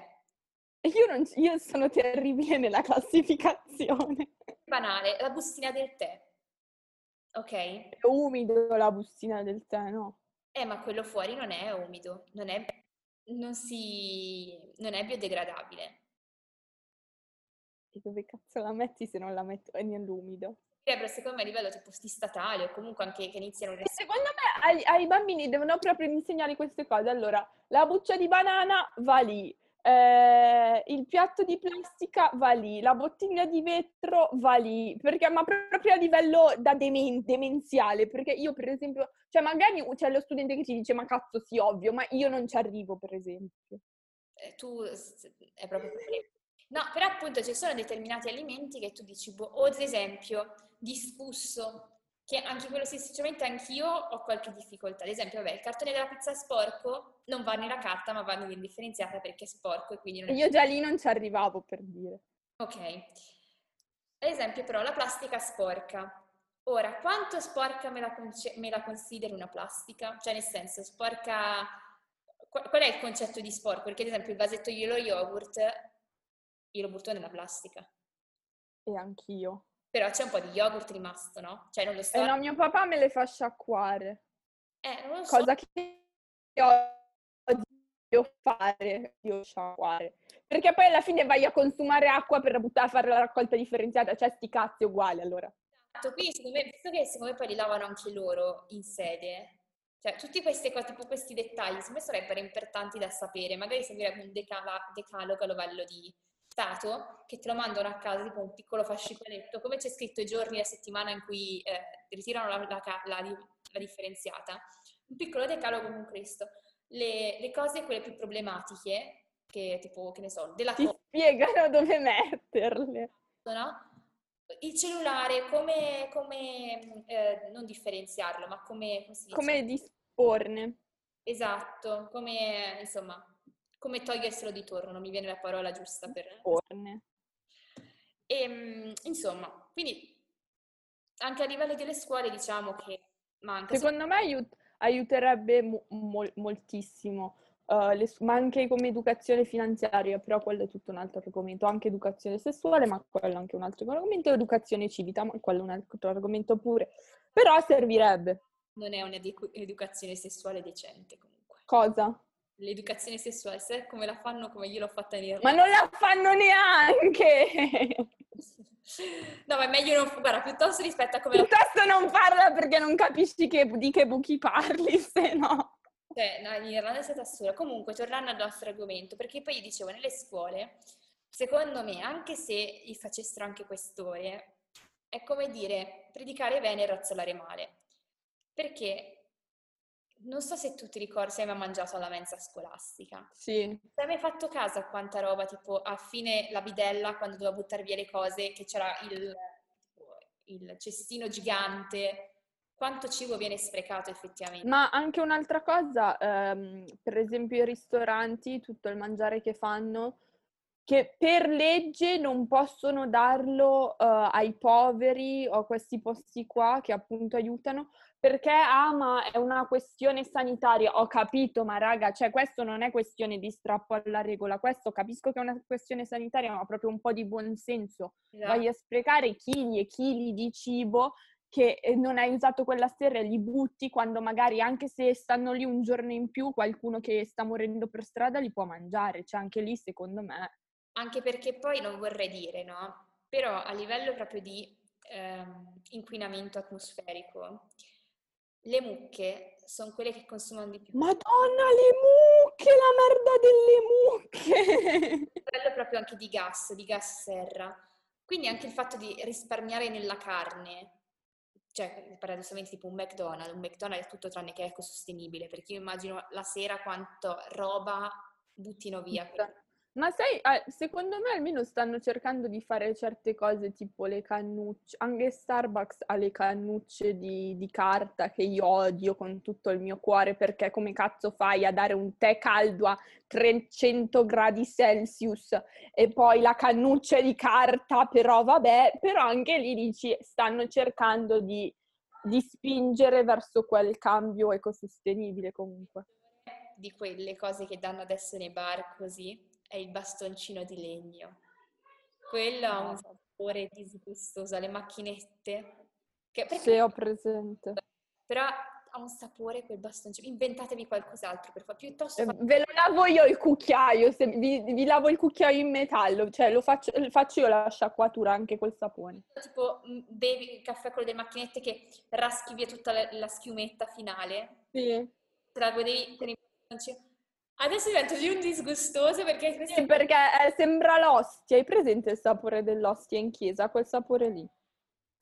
io, non, io sono terribile nella classificazione. Banale, la bustina del tè. Ok? È umido la bustina del tè, no? Eh, ma quello fuori non è umido, non è, non si, non è biodegradabile. E dove cazzo la metti se non la metto nell'umido? Però secondo me a livello tipo statale o comunque anche che iniziano... Le... Secondo me ai, ai, bambini devono proprio insegnare queste cose. Allora, la buccia di banana va lì, eh, il piatto di plastica va lì, la bottiglia di vetro va lì, perché, ma proprio a livello da demen- demenziale, perché io per esempio, cioè magari c'è lo studente che ci dice ma cazzo sì ovvio, ma io non ci arrivo per esempio. Eh, tu è proprio. No, però appunto ci sono determinati alimenti che tu dici, boh, o ad esempio discusso, che anche quello sinceramente anch'io ho qualche difficoltà. Ad esempio, vabbè, il cartone della pizza sporco non va nella carta, ma va nell'indifferenziata perché è sporco e quindi non è... Io già lì non ci arrivavo per dire. Ok. Ad esempio, però, la plastica sporca. Ora, quanto sporca me la, conce- me la consideri una plastica? Cioè, nel senso, sporca... Qual è il concetto di sporco? Perché, ad esempio, il vasetto di yogurt, io lo butto nella plastica. E anch'io. Però c'è un po' di yogurt rimasto, no? Cioè non lo so. Eh no, mio papà me le fa sciacquare. Eh, non lo so. Cosa che odio fare, io sciacquare. Perché poi alla fine vai a consumare acqua per buttare a fare la raccolta differenziata, cioè sti cazzi uguali allora. Esatto, quindi secondo me, visto che secondo me poi li lavano anche loro in sede, cioè tutti questi, tipo questi dettagli, secondo me sarebbero importanti da sapere, magari servirebbe un decala- decalogo a livello di Stato che te lo mandano a casa, tipo un piccolo fascicoletto, come c'è scritto i giorni a settimana in cui eh, ritirano la, la, la, la, differenziata, un piccolo decalogo con questo. Le, le, cose, quelle più problematiche, che tipo, che ne so, della Ti co- spiegano dove metterle. No? Il cellulare, come, come eh, non differenziarlo, ma come, come, come disporne. Esatto, come insomma come toglierselo di torno, non mi viene la parola giusta per... Torne. E, ehm, insomma, quindi anche a livello delle scuole diciamo che manca... Secondo me aiut- aiuterebbe mo- mo- moltissimo, uh, le, ma anche come educazione finanziaria, però quello è tutto un altro argomento, anche educazione sessuale, ma quello è anche un altro argomento, educazione civica, ma quello è un altro argomento pure, però servirebbe. Non è un'educazione sessuale decente comunque. Cosa? L'educazione sessuale, sai come la fanno come io l'ho fatta in Irlanda? Ma non la fanno neanche! no, ma è meglio non... Guarda, piuttosto rispetto a come... Piuttosto la... non parla perché non capisci che, di che buchi parli, se no... Cioè, no, in Irlanda è stata assurda. Comunque, tornando al nostro argomento, perché poi io dicevo, nelle scuole, secondo me, anche se gli facessero anche questore, è come dire, predicare bene e razzolare male. Perché non so se tu ti ricordi se hai mai mangiato alla mensa scolastica. Sì. Hai mai fatto caso a quanta roba, tipo a fine la bidella, quando doveva buttare via le cose, che c'era il, il cestino gigante, quanto cibo viene sprecato effettivamente. Ma anche un'altra cosa, ehm, per esempio i ristoranti, tutto il mangiare che fanno, che per legge non possono darlo uh, ai poveri o a questi posti qua che appunto aiutano, perché ah ma è una questione sanitaria, ho capito ma raga, cioè questo non è questione di strappo alla regola, questo capisco che è una questione sanitaria ma proprio un po' di buonsenso, esatto. vai a sprecare chili e chili di cibo che eh, non hai usato quella sera e li butti quando magari anche se stanno lì un giorno in più qualcuno che sta morendo per strada li può mangiare, cioè anche lì secondo me. Anche perché poi non vorrei dire, no? Però a livello proprio di ehm, inquinamento atmosferico, le mucche sono quelle che consumano di più. Madonna, le mucche, la merda delle mucche! Quello proprio anche di gas, di gas serra. Quindi anche il fatto di risparmiare nella carne, cioè paradossalmente tipo un McDonald's, un McDonald's è tutto tranne che ecosostenibile, perché io immagino la sera quanto roba buttino via. Ma sai, secondo me almeno stanno cercando di fare certe cose tipo le cannucce, anche Starbucks ha le cannucce di, di, carta che io odio con tutto il mio cuore perché come cazzo fai a dare un tè caldo a 300 gradi Celsius e poi la cannuccia di carta, però vabbè, però anche lì dici stanno cercando di, di spingere verso quel cambio ecosostenibile comunque. Di quelle cose che danno adesso nei bar così è il bastoncino di legno. Quello ha un sapore disgustoso, le macchinette. Che, sì, ho presente. Però ha un sapore quel bastoncino. Inventatevi qualcos'altro per favore. Piuttosto... Eh, ve lo lavo io il cucchiaio, se vi, vi, lavo il cucchiaio in metallo, cioè lo faccio, faccio io la sciacquatura anche col sapone. Tipo mm, bevi il caffè con le macchinette che raschi via tutta la, la schiumetta finale. Sì. Te la godevi con il bastoncino Adesso divento più disgustoso perché... Sì, perché eh, sembra l'ostia. Hai presente il sapore dell'ostia in chiesa? Quel sapore lì.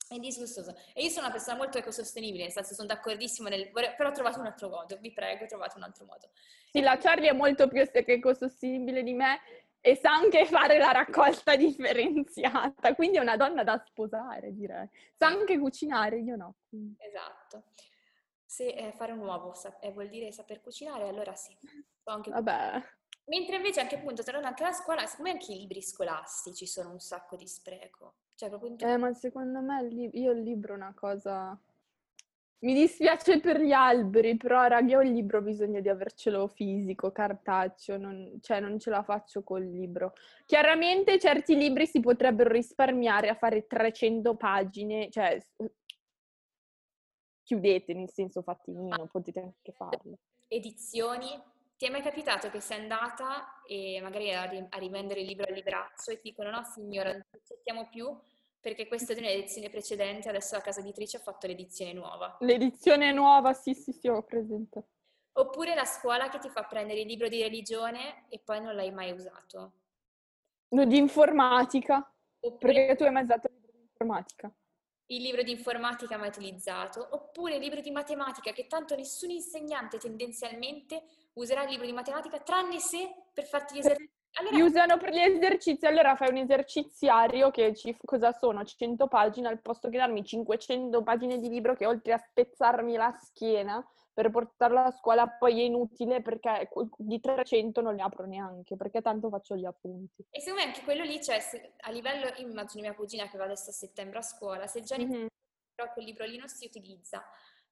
È disgustoso. E io sono una persona molto ecosostenibile, nel senso sono d'accordissimo, nel... però ho trovato un altro modo. Vi prego, ho trovato un altro modo. Sì, la Charlie è molto più ecosostenibile di me e sa anche fare la raccolta differenziata, quindi è una donna da sposare, direi. Sa anche cucinare, io no. Esatto. Se eh, fare un uovo sa- eh, vuol dire saper cucinare, allora sì. Anche Vabbè. Mentre invece anche appunto, tornando anche alla scuola, secondo me anche i libri scolastici sono un sacco di spreco. Cioè, proprio. Eh, ma secondo me li- io il libro è una cosa... Mi dispiace per gli alberi, però raga, io il libro ho bisogno di avercelo fisico, cartaceo, non, cioè non ce la faccio col libro. Chiaramente certi libri si potrebbero risparmiare a fare 300 pagine, cioè chiudete, nel senso fatti meno, potete anche farlo. Edizioni ti è mai capitato che sei andata e magari a, ri- a rivendere il libro al libraccio e ti dicono no signora, non accettiamo più perché questa è di un'edizione precedente, adesso la casa editrice ha fatto l'edizione nuova. L'edizione nuova, sì sì sì, ho presente. Oppure la scuola che ti fa prendere il libro di religione e poi non l'hai mai usato. No, di informatica. Oppure... Perché tu hai mai usato il libro di informatica il libro di informatica mai utilizzato, oppure il libro di matematica che tanto nessun insegnante tendenzialmente userà il libro di matematica tranne se per farti gli esercizi. Allora... Li usano per gli esercizi, allora fai un eserciziario che ci, cosa sono? 100 pagine al posto che darmi 500 pagine di libro che oltre a spezzarmi la schiena per portarlo a scuola poi è inutile perché di 300 non li apro neanche, perché tanto faccio gli appunti. E secondo me anche quello lì, cioè a livello, immagino mia cugina che va adesso a settembre a scuola, se già mm-hmm. però quel libro lì non si utilizza,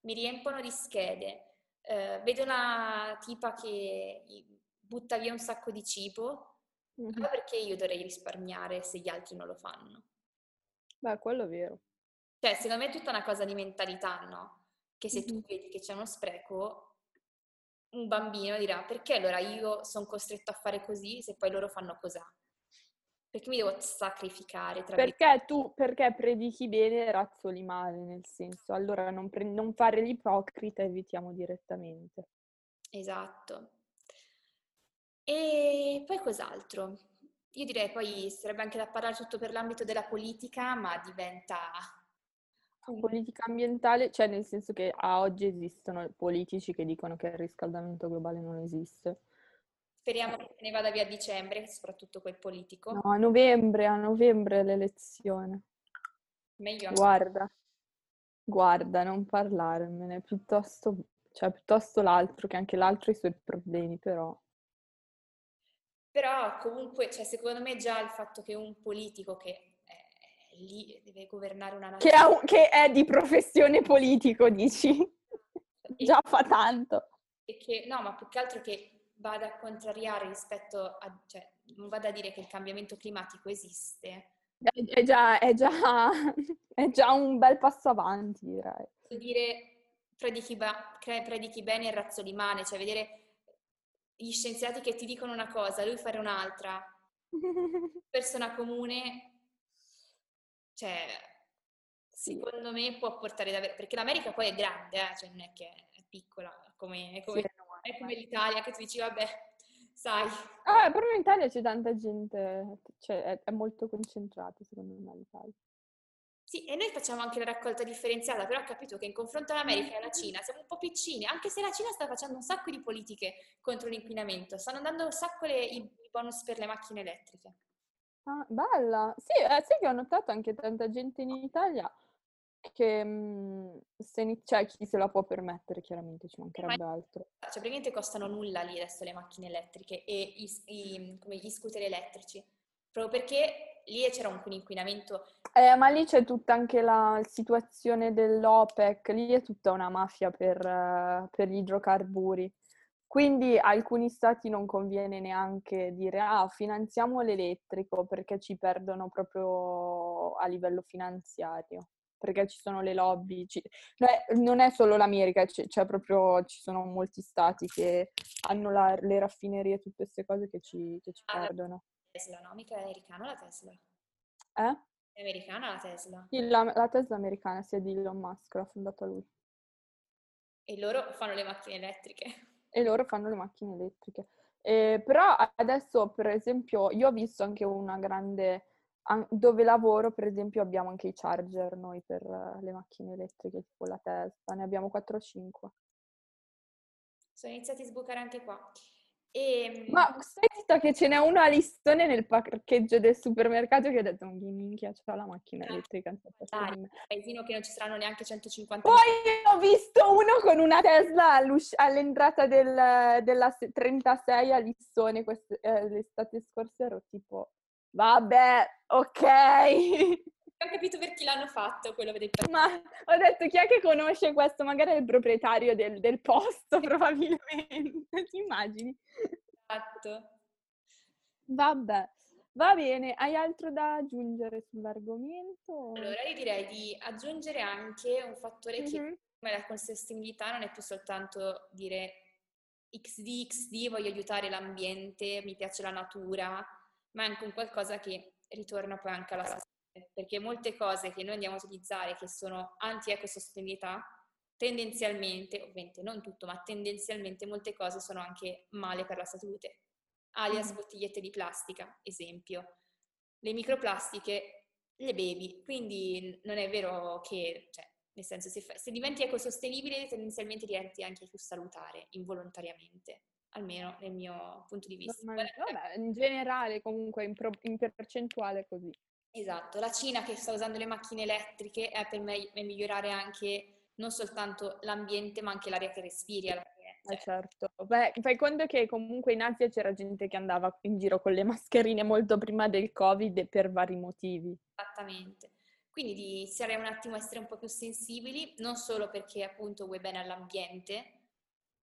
mi riempono di schede, eh, vedo una tipa che butta via un sacco di cibo, mm-hmm. allora perché io dovrei risparmiare se gli altri non lo fanno? Beh, quello è vero. Cioè, secondo me è tutta una cosa di mentalità, no? Che se tu vedi che c'è uno spreco, un bambino dirà perché allora io sono costretto a fare così se poi loro fanno così? Perché mi devo sacrificare? perché tu, perché predichi bene e razzoli male, nel senso, allora non, pre- non fare l'ipocrita, evitiamo direttamente. Esatto. E poi cos'altro? Io direi poi sarebbe anche da parlare tutto per l'ambito della politica, ma diventa politica ambientale, cioè nel senso che a oggi esistono politici che dicono che il riscaldamento globale non esiste. Speriamo che se ne vada via a dicembre, soprattutto quel politico. No, a novembre, a novembre l'elezione. Meglio. Guarda, guarda, non parlarmene, piuttosto, cioè, piuttosto l'altro, che anche l'altro ha i suoi problemi, però. Però comunque, cioè, secondo me già il fatto che un politico che lì deve governare una nazione. Che, un, che è di professione politico, dici? E, Già fa tanto. E che, no, ma più che altro che vada a contrariare rispetto a, cioè, non vada a dire che il cambiamento climatico esiste. È, già, è, già, è già un bel passo avanti, direi. Dire predichi, ba, predichi bene e razzoli male, cioè vedere gli scienziati che ti dicono una cosa, lui fare un'altra, persona comune cioè, secondo me può portare davvero, perché l'America poi è grande, eh? cioè non è che è piccola, come, è come, sì, è come l'Italia che tu dici, vabbè, sai. Ah, però in Italia c'è tanta gente, cioè è, è molto concentrato secondo me l'Italia. Sì, e noi facciamo anche la raccolta differenziata, però ho capito che in confronto all'America e alla Cina siamo un po' piccini, anche se la Cina sta facendo un sacco di politiche contro l'inquinamento, stanno dando un sacco i bonus per le macchine elettriche. Ah, bella! Sì, eh, sai che ho notato anche tanta gente in Italia che mh, se, cioè, chi se la può permettere, chiaramente ci mancherebbe Ma, altro. Cioè, praticamente costano nulla lì adesso le macchine elettriche e i, i, come gli scooter elettrici, proprio perché lì c'era un inquinamento. Eh, ma lì c'è tutta anche la situazione dell'OPEC, lì è tutta una mafia per, per gli idrocarburi. Quindi a alcuni stati non conviene neanche dire ah, finanziamo l'elettrico perché ci perdono proprio a livello finanziario, perché ci sono le lobby. Ci... non è solo l'America, c'è, c'è, proprio, ci sono molti stati che hanno la, le raffinerie e tutte queste cose che ci, che ci ah, perdono. Tesla, no? Mica è americana la Tesla. Eh? È americana la Tesla? Sì, la, la Tesla americana, sia di Elon Musk, l'ha fondata lui. E loro fanno le macchine elettriche e loro fanno le macchine elettriche. Eh, però adesso, per esempio, io ho visto anche una grande... dove lavoro, per esempio, abbiamo anche i charger noi per le macchine elettriche, tipo la Tesla, ne abbiamo 4-5. Sono iniziati a sbucare anche qua. E... Ehm, Ma stai zitta che ce n'è uno a listone nel parcheggio del supermercato che ha detto minchia, c'è la macchina ah, elettrica. Dai, paesino che non ci saranno neanche 150 Poi ho visto uno con una Tesla all'entrata del, della 36 a listone queste, eh, l'estate scorsa ero tipo, vabbè, ok. ho capito per chi l'hanno fatto quello dei Ma ho detto chi è che conosce questo? Magari è il proprietario del, del posto, probabilmente. Ti immagini? Esatto. Vabbè. Va bene, hai altro da aggiungere sull'argomento? Allora, io direi di aggiungere anche un fattore mm-hmm. che come la consostenibilità non è più soltanto dire XD, XD, voglio aiutare l'ambiente, mi piace la natura, ma è anche un qualcosa che ritorna poi anche alla perché molte cose che noi andiamo a utilizzare che sono anti-ecosostenibilità, tendenzialmente, ovviamente non tutto, ma tendenzialmente molte cose sono anche male per la salute. Alias mm. bottigliette di plastica, esempio. Le microplastiche le bevi, quindi non è vero che, cioè, nel senso, se, se diventi ecosostenibile, tendenzialmente diventi anche più salutare, involontariamente almeno nel mio punto di vista. Vabbè, in generale, comunque, in, pro- in percentuale così. Esatto, la Cina che sta usando le macchine elettriche è per me è migliorare anche non soltanto l'ambiente ma anche l'aria che respiri alla fine. Cioè. Eh certo, Beh, fai conto che comunque in Asia c'era gente che andava in giro con le mascherine molto prima del Covid per vari motivi. Esattamente. Quindi di iniziare un attimo a essere un po' più sensibili, non solo perché appunto vuoi bene all'ambiente,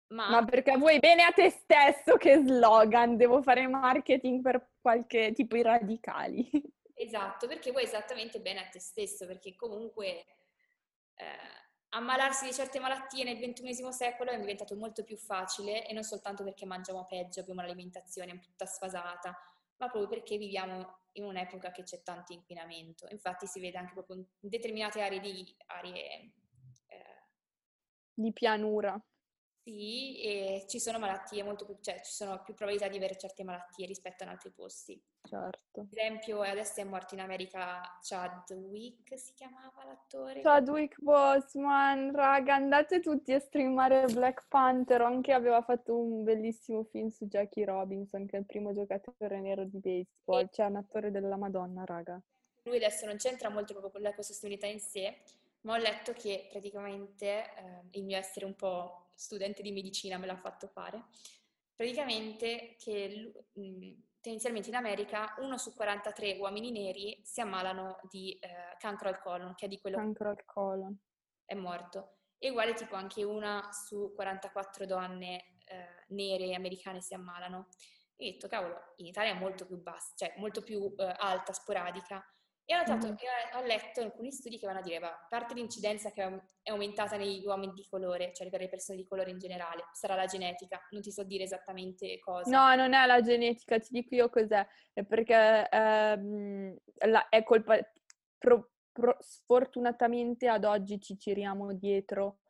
ma... ma perché vuoi bene a te stesso che slogan, devo fare marketing per qualche tipo i radicali. Esatto, perché vuoi esattamente bene a te stesso, perché comunque eh, ammalarsi di certe malattie nel XXI secolo è diventato molto più facile e non soltanto perché mangiamo peggio, abbiamo un'alimentazione tutta sfasata, ma proprio perché viviamo in un'epoca che c'è tanto inquinamento. Infatti si vede anche proprio in determinate aree di, aree, eh, di pianura. Sì, e ci sono malattie molto più, cioè ci sono più probabilità di avere certe malattie rispetto ad altri posti. Certo. Ad esempio, adesso è morto in America Chadwick, si chiamava l'attore? Chadwick Boseman, raga, andate tutti a streamare Black Panther, anche aveva fatto un bellissimo film su Jackie Robinson, che è il primo giocatore nero di baseball, cioè un attore della Madonna, raga. Lui adesso non c'entra molto proprio con l'ecosostenibilità in sé, ma ho letto che praticamente eh, il mio essere un po' studente di medicina me l'ha fatto fare, praticamente che mh, tendenzialmente in America uno su 43 uomini neri si ammalano di eh, cancro al colon, che è di quello cancro al colon. È morto. E uguale tipo anche una su 44 donne eh, nere americane si ammalano. E ho detto, cavolo, in Italia è molto più bassa, cioè molto più eh, alta, sporadica. E ho, notato, mm. ho letto alcuni studi che vanno a dire, a parte l'incidenza che è aumentata negli uomini di colore, cioè per le persone di colore in generale, sarà la genetica, non ti so dire esattamente cosa. No, non è la genetica, ti dico io cos'è, è perché ehm, la, è colpa, pro, pro, sfortunatamente ad oggi ci tiriamo dietro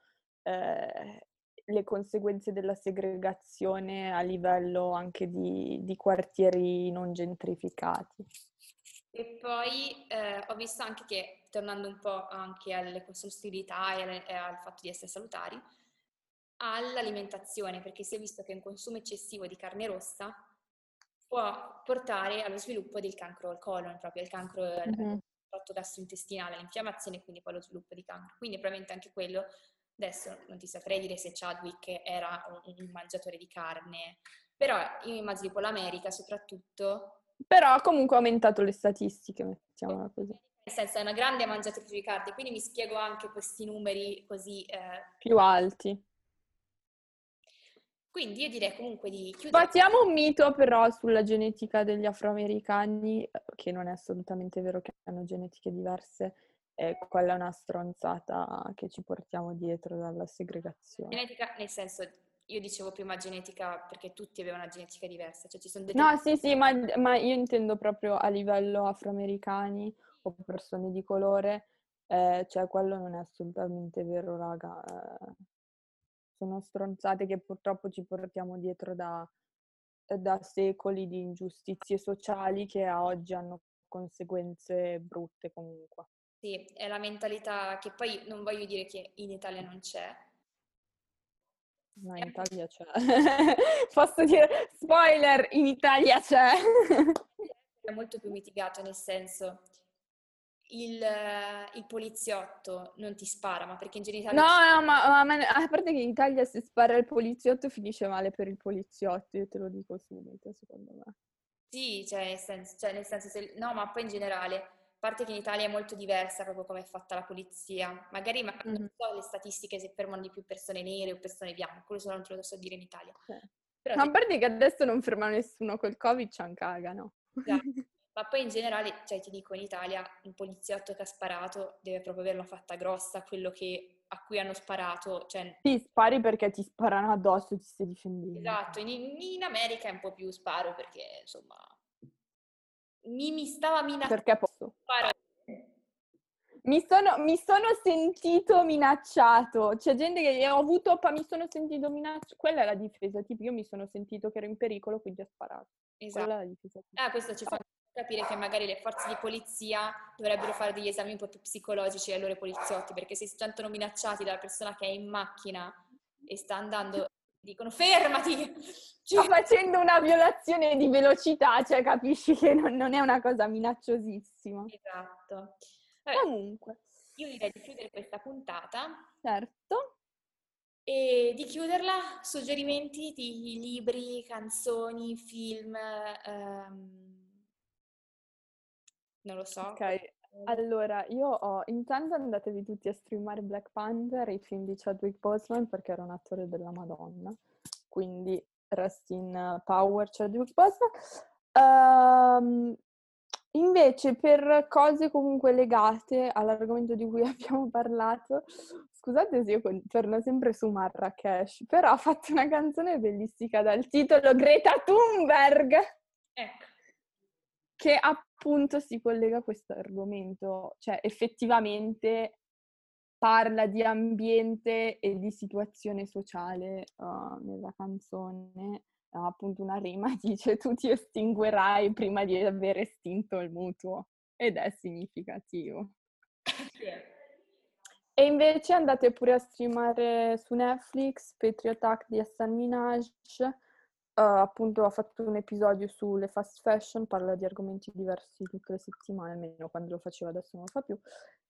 eh, le conseguenze della segregazione a livello anche di, di quartieri non gentrificati. E poi eh, ho visto anche che, tornando un po' anche alle sostenibilità e, e al fatto di essere salutari, all'alimentazione, perché si è visto che un consumo eccessivo di carne rossa può portare allo sviluppo del cancro al colon, proprio il cancro mm-hmm. tratto gastrointestinale, l'infiammazione e quindi poi lo sviluppo di cancro. Quindi probabilmente anche quello, adesso non ti saprei dire se Chadwick era un, un mangiatore di carne, però io immagino tipo l'America soprattutto però ha comunque aumentato le statistiche, mettiamola così. Nel senso è una grande mangiatrice di carne, quindi mi spiego anche questi numeri così... Eh... Più alti. Quindi io direi comunque di chiudere. Battiamo un mito però sulla genetica degli afroamericani, eh, che non è assolutamente vero che hanno genetiche diverse, e quella è una stronzata che ci portiamo dietro dalla segregazione. Genetica nel senso io dicevo prima genetica perché tutti avevano una genetica diversa, cioè ci sono delle... No, sì, sì, ma, ma, io intendo proprio a livello afroamericani o persone di colore, eh, cioè quello non è assolutamente vero, raga. Eh, sono stronzate che purtroppo ci portiamo dietro da, da secoli di ingiustizie sociali che a oggi hanno conseguenze brutte comunque. Sì, è la mentalità che poi non voglio dire che in Italia non c'è, No, in Italia c'è. Posso dire, spoiler, in Italia c'è. È molto più mitigato, nel senso, il, il, poliziotto non ti spara, ma perché in genere... No, no, ma, ma, a parte che in Italia se spara il poliziotto finisce male per il poliziotto, io te lo dico subito, secondo me. Sì, cioè nel senso, cioè, nel senso se, no, ma poi in generale parte che in Italia è molto diversa proprio come è fatta la polizia. Magari ma, mm-hmm. non so le statistiche se fermano di più persone nere o persone bianche, quello solo non te lo so dire in Italia. Sì. Però, ma a parte che adesso non fermano nessuno col Covid, ci cagano. Esatto. Ma poi in generale, cioè ti dico, in Italia un poliziotto che ha sparato deve proprio averla fatta grossa, quello che, a cui hanno sparato. Cioè... Ti spari perché ti sparano addosso e ti stai difendendo. Esatto, in, in America è un po' più sparo perché insomma mi, mi stava minacciando. Perché posso? Mi sono, mi sono, sentito minacciato. C'è gente che ho avuto, mi sono sentito minacciato. Quella è la difesa. Tipo, io mi sono sentito che ero in pericolo, quindi ho sparato. Esatto. Ah, questo ci fa capire che magari le forze di polizia dovrebbero fare degli esami un po' più psicologici ai loro poliziotti, perché se si sentono minacciati dalla persona che è in macchina e sta andando dicono fermati! Sto facendo una violazione di velocità, cioè capisci che non, non è una cosa minacciosissima. Esatto. Vabbè, Comunque. Io direi di chiudere questa puntata. Certo. E di chiuderla, suggerimenti di libri, canzoni, film, ehm... non lo so. Ok, allora, io ho, intanto andatevi tutti a streamare Black Panther, i film di Chadwick Boseman, perché era un attore della Madonna, quindi rest in power Chadwick Boseman. Um, invece, per cose comunque legate all'argomento di cui abbiamo parlato, scusate se io torno sempre su Marrakesh, però ha fatto una canzone bellissima dal titolo Greta Thunberg. Ecco che appunto si collega a questo argomento, cioè effettivamente parla di ambiente e di situazione sociale uh, nella canzone, uh, appunto una rima dice tu ti estinguerai prima di aver estinto il mutuo ed è significativo. E invece andate pure a streamare su Netflix Patriot Act di Hassan Minaj, appunto ha fatto un episodio sulle fast fashion, parla di argomenti diversi tutte le settimane, almeno quando lo faceva adesso non lo fa più,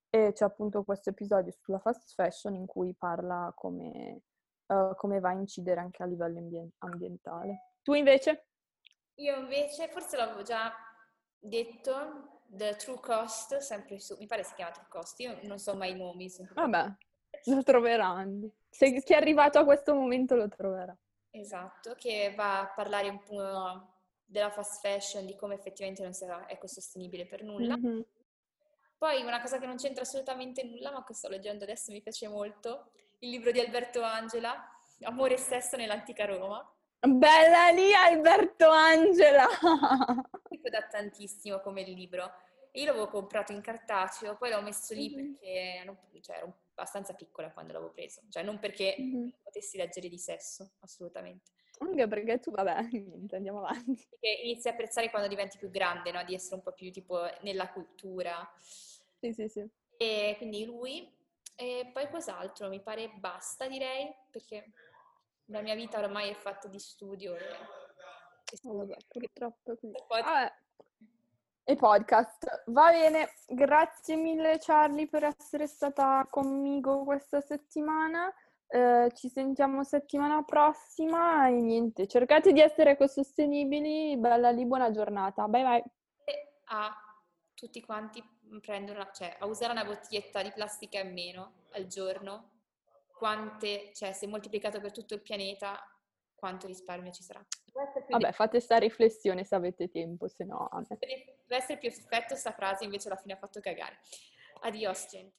e c'è appunto questo episodio sulla fast fashion in cui parla come, uh, come va a incidere anche a livello ambien- ambientale. Tu invece? Io invece, forse l'avevo già detto, The True Cost, sempre su, mi pare si chiama True Cost, io non so mai i nomi. Vabbè, lo troveranno. Se chi è arrivato a questo momento lo troverà. Esatto, che va a parlare un po' della fast fashion, di come effettivamente non sarà ecosostenibile per nulla. Mm-hmm. Poi una cosa che non c'entra assolutamente nulla, ma che sto leggendo adesso mi piace molto, il libro di Alberto Angela, Amore e sesso nell'antica Roma. Bella lì Alberto Angela! Mi dà tantissimo come libro. Io l'avevo comprato in cartaceo, poi l'ho messo lì mm-hmm. perché non, cioè, ero abbastanza piccola quando l'avevo preso, cioè non perché mm-hmm. potessi leggere di sesso, assolutamente. Anche perché tu, vabbè, niente, andiamo avanti. Perché inizi a apprezzare quando diventi più grande, no? Di essere un po' più tipo nella cultura. Sì, sì, sì. E quindi lui. E poi cos'altro? Mi pare basta, direi, perché la mia vita ormai è fatta di studio e... Oh, vabbè, purtroppo. Poi- Vabbè. E podcast. Va bene, grazie mille Charlie per essere stata conmigo questa settimana. Eh, ci sentiamo settimana prossima e niente, cercate di essere ecosostenibili. Bella lì, buona giornata. Bye bye. a tutti quanti prendono, cioè a usare una bottiglietta di plastica in meno al giorno, quante, cioè se moltiplicato per tutto il pianeta, quanto risparmio ci sarà. Vabbè, fate sta riflessione se avete tempo, se no... me. deve essere più perfetto sta frase, invece alla fine ha fatto cagare. Adios, gente.